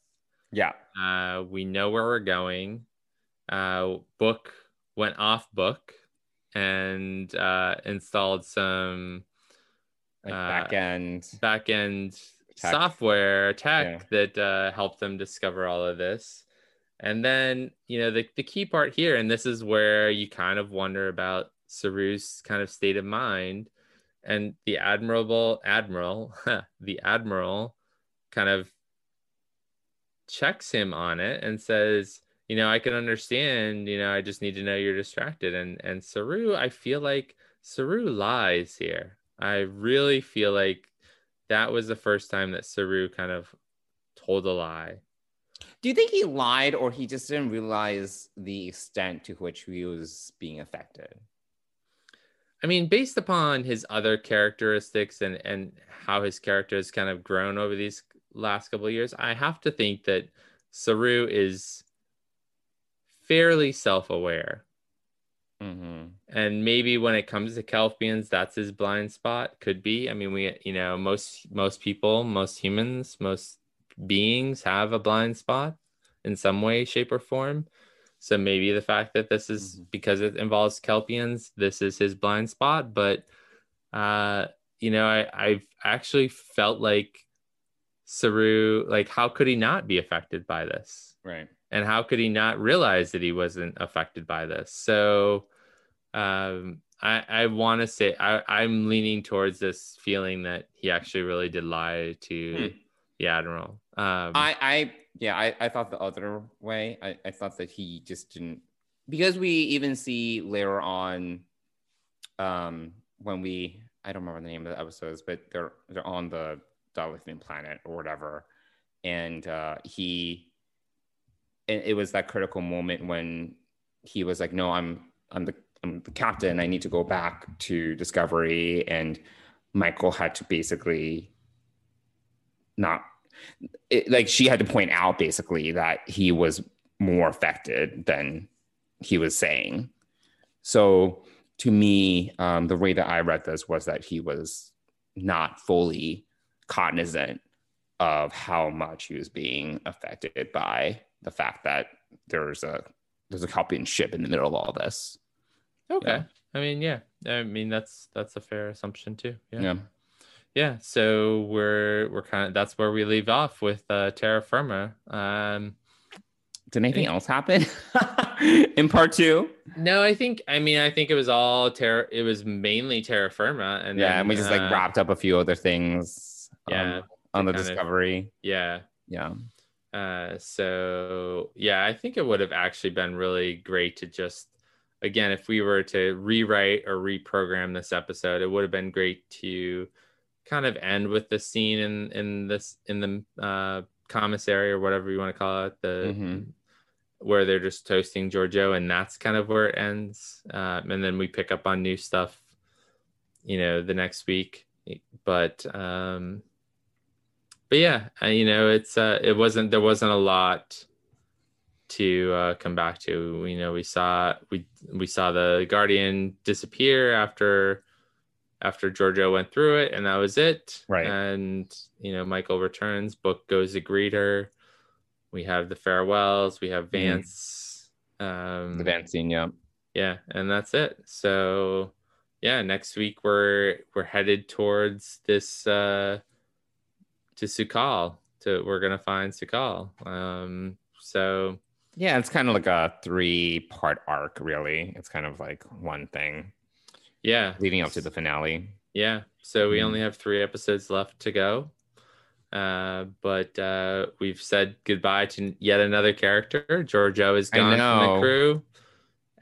Yeah. Uh, we know where we're going. Uh, book went off book. And uh, installed some Like Uh, back end. back end Tech. software tech that uh, helped them discover all of this. And then, you know, the, the key part here, and this is where you kind of wonder about Saru's kind of state of mind. And the admirable admiral, the admiral kind of checks him on it and says, you know, I can understand, you know, I just need to know you're distracted. And and Saru, I feel like Saru lies here. I really feel like that was the first time that Saru kind of told a lie. Do you think he lied or he just didn't realize the extent to which he was being affected? I mean, based upon his other characteristics and and how his character has kind of grown over these last couple of years, I have to think that Saru is fairly self-aware. Mm-hmm. And maybe when it comes to Kelpians, that's his blind spot. Could be. I mean, we you know most most people, most humans, most beings have a blind spot in some way, shape, or form. So maybe the fact that this is Mhm. because it involves Kelpians, this is his blind spot. But uh, you know, I I've actually felt like Saru, like how could he not be affected by this? Right. And how could he not realize that he wasn't affected by this so um i i want to say i i'm leaning towards this feeling that he actually really did lie to Hmm. the admiral um I, I, yeah, I, I thought the other way. I, I thought that he just didn't, because we even see later on, um, when we, I don't remember the name of the episodes, but they're they're on the Dalithian planet or whatever, and uh, he, and it was that critical moment when he was like, "No, I'm I'm the I'm the captain. I need to go back to Discovery," and Michael had to basically not it, like she had to point out basically that he was more affected than he was saying. So to me, um, the way that I read this was that he was not fully cognizant of how much he was being affected by the fact that there's a there's a Kelpian ship in the middle of all this. okay yeah. i mean yeah i mean that's that's a fair assumption too yeah Yeah. yeah so we're we're kind of that's where we leave off with uh terra firma um Did anything else happen in part two? no i think i mean i think it was all terra it was mainly terra firma and yeah, then, and we just like uh, wrapped up a few other things. um, yeah on the kind of- discovery. yeah Yeah. Uh, so yeah, I think it would have actually been really great to just, again, if we were to rewrite or reprogram this episode, it would have been great to kind of end with the scene in in this in the uh, commissary or whatever you want to call it, the Mhm. where they're just toasting Georgiou, and that's kind of where it ends. Um, and then we pick up on new stuff, you know, the next week. But um, but yeah, you know, it's uh, it wasn't there wasn't a lot to uh, come back to. You know, we saw we we saw the Guardian disappear after after Georgiou went through it, and that was it. Right. And you know, Michael returns. Book goes to greet her. We have the farewells. We have Vance. Um, The van scene, yeah. yeah and that's it so yeah next week we're we're headed towards this uh to Su'Kal to we're gonna find Su'Kal. Um so Yeah, it's kind of like a three part arc, really. It's kind of like one thing. Yeah. Leading up to the finale. yeah. So we Mhm. only have three episodes left to go. Uh but uh we've said goodbye to yet another character. Georgiou is gone from the crew.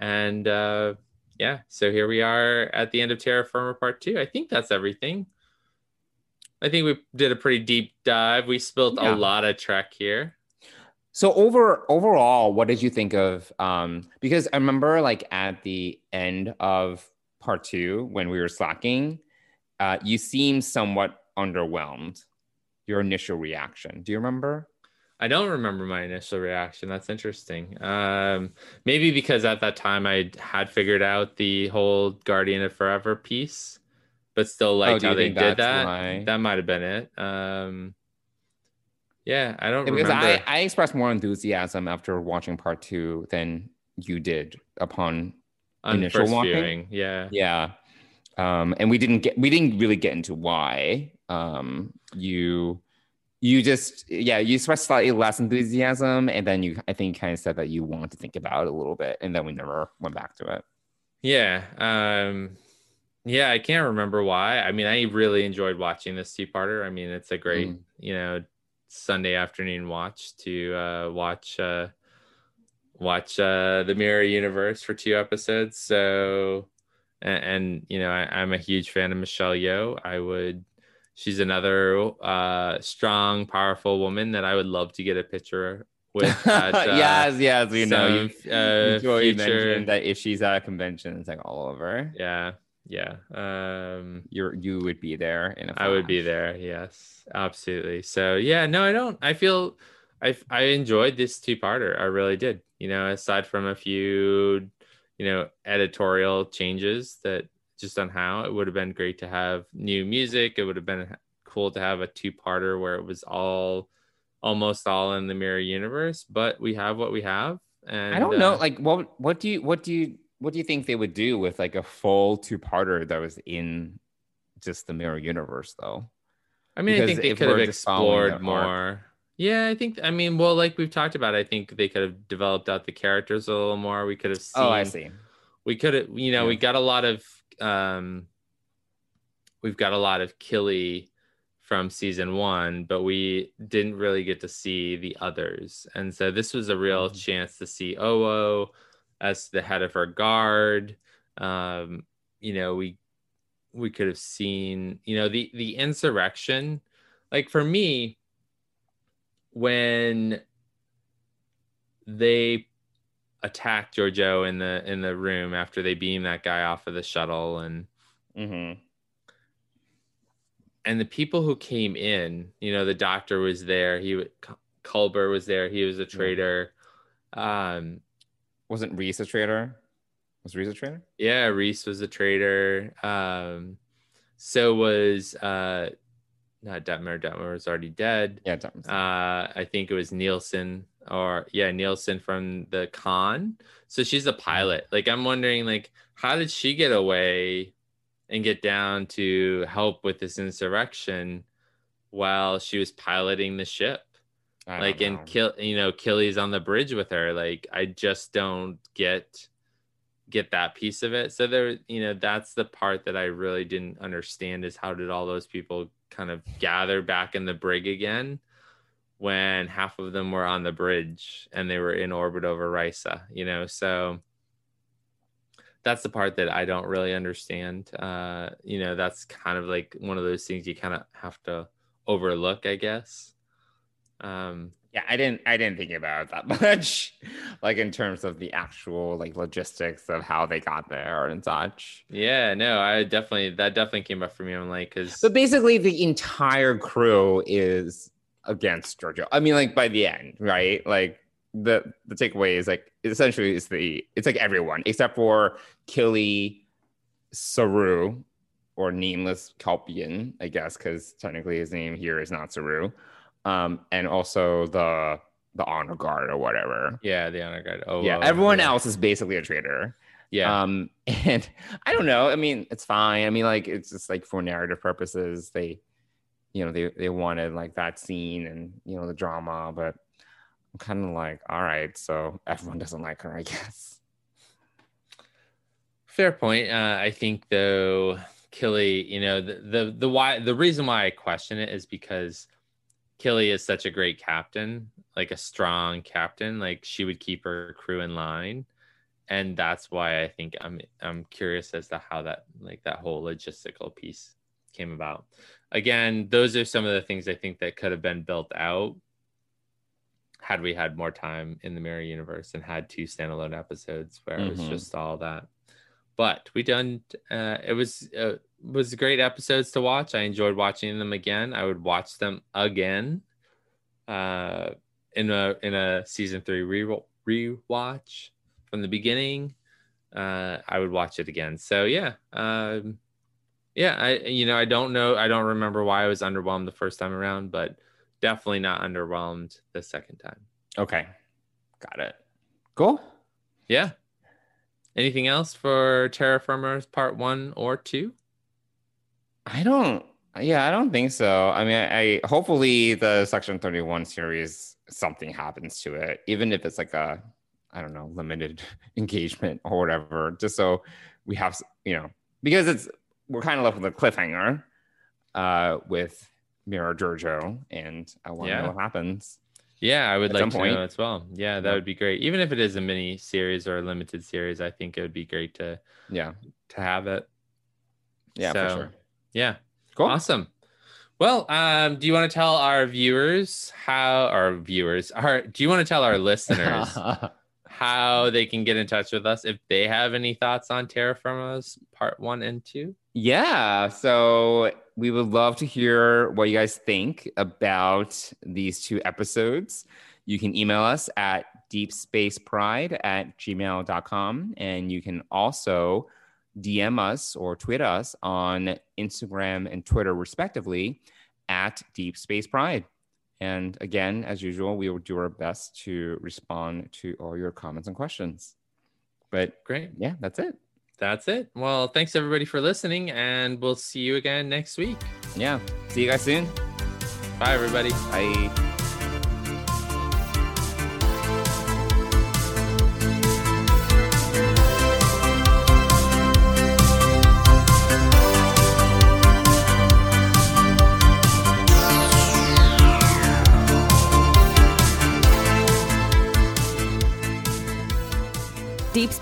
And uh yeah. So here we are at the end of terra firma part two. I think that's everything i think we did a pretty deep dive we spilled Yeah. a lot of trek here So over overall, what did you think of um because I remember like at the end of part two when we were slacking, uh you seemed somewhat underwhelmed. Your initial reaction. Do you remember? I don't remember my initial reaction. That's interesting. Um, maybe because at that time I had figured out the whole Guardian of Forever piece, but still liked Oh, how they did that. why? That might have been it. Um, yeah, I don't because remember. I, I expressed more enthusiasm after watching part two than you did upon On Initial watching? viewing, yeah. Yeah. Um, and we didn't get we didn't really get into why. Um, you you just yeah, you expressed slightly less enthusiasm, and then you I think kind of said that you wanted to think about it a little bit, and then we never went back to it. Yeah. Um yeah, I can't remember why. I mean, I really enjoyed watching this two-parter. I mean, it's a great, Mm. you know, Sunday afternoon watch to uh watch uh watch uh the Mirror Universe for two episodes. So and, and you know, I, I'm a huge fan of Michelle Yeoh. I would she's another uh strong, powerful woman that I would love to get a picture with at, uh, yes, yes, we know you. uh, future- mentioned that if she's at a convention, it's like all over. Yeah, yeah. Um, You're you would be there in a I would be there. Yes, absolutely. So yeah, no, I don't. I feel I I enjoyed this two parter. I really did. You know, aside from a few, you know, editorial changes that just on how it would have been great to have new music. It would have been cool to have a two parter where it was all almost all in the mirror universe. But we have what we have. And I don't know. uh, Like, what what do you what do you what do you think they would do with like a full two parter that was in just the mirror universe though? I mean, I think they could have we're just following explored arc- more. Yeah, I think. I mean, well, like we've talked about, I think they could have developed out the characters a little more. We could have seen. Oh, I see. We could have, you know, we Yeah. got a lot of. um We've got a lot of Killy from season one, but we didn't really get to see the others, and so this was a real Mhm. chance to see Oo as the head of her guard. Um, you know, we we could have seen, you know, the the insurrection. Like for me, when they attacked Georgiou in the in the room after they beam that guy off of the shuttle and Mm-hmm. and the people who came in, you know, the doctor was there. He Culber was there. He was a traitor. Um, Wasn't Rhys a traitor? Was Rhys a traitor? yeah, Rhys was a traitor. Um, so was uh, not Detmer. Detmer was already dead. Yeah, Thomas. Uh, I think it was Nilsson or yeah, Nilsson from the con. So she's a pilot. Like I'm wondering, like, how did she get away and get down to help with this insurrection while she was piloting the ship? I like and kill you know Killy's on the bridge with her like I just don't get get that piece of it. So there you know that's the part that I really didn't understand is how did all those people kind of gather back in the brig again when half of them were on the bridge and they were in orbit over Risa you know? So that's the part that I don't really understand. Uh you know that's kind of like one of those things you kind of have to overlook I guess um yeah, I didn't I didn't think about it that much, like in terms of the actual like logistics of how they got there and such. Yeah, no, I definitely that definitely came up for me. I'm like, because But basically, the entire crew is against Georgiou. I mean, like by the end, right? Like the the takeaway is like essentially it's the it's like everyone except for Killy, Saru, or nameless Kelpian, I guess, because technically his name here is not Saru, um, and also the the honor guard or whatever. yeah, the honor guard. Oh, yeah, oh, everyone yeah. else is basically a traitor. Yeah, Um, and I don't know. I mean, it's fine. I mean, like it's just like for narrative purposes, they, you know, they they wanted like that scene and you know the drama, but I'm kind of like, all right, so everyone doesn't like her, I guess. fair point. Uh, I think though, Killy, you know, the, the the why the reason why I question it is because Killy is such a great captain, like a strong captain. Like she would keep her crew in line, and that's why I think I'm I'm curious as to how that like that whole logistical piece came about. Again, those are some of the things I think that could have been built out had we had more time in the mirror universe and had two standalone episodes where it was Mhm. just all that but we done uh it was uh, was great episodes to watch. I enjoyed watching them again. I would watch them again uh in a in a season three re rewatch from the beginning. Uh i would watch it again. So yeah um yeah i you know i don't know i don't remember why i was underwhelmed the first time around but definitely not underwhelmed the second time. Okay, got it. Cool. yeah. Anything else for Terra Firma Part One or Two? I don't. Yeah, I don't think so. I mean, I, I hopefully the Section Thirty One series something happens to it, even if it's like a I don't know limited engagement or whatever, just so we have you know because it's we're kind of left with a cliffhanger uh, with Mirror Georgiou, and I want to Yeah. know what happens. Yeah, I would like to point. know as well. Yeah, that Yeah. would be great. Even if it is a mini series or a limited series, I think it would be great to Yeah, to have it. yeah, for sure. Yeah. Cool. Awesome. Well, um, do you want to tell our viewers how our viewers are? do you want to tell our listeners how they can get in touch with us if they have any thoughts on Terra Firma part one and two? Yeah, so we would love to hear what you guys think about these two episodes. You can email us at deepspacepride at gmail.com. And you can also DM us or tweet us on Instagram and Twitter, respectively, at Deep Space Pride. And again, as usual, we will do our best to respond to all your comments and questions. But Great. yeah, that's it. That's it. Well, thanks everybody for listening, and we'll see you again next week. Yeah. See you guys soon. Bye, everybody. Bye.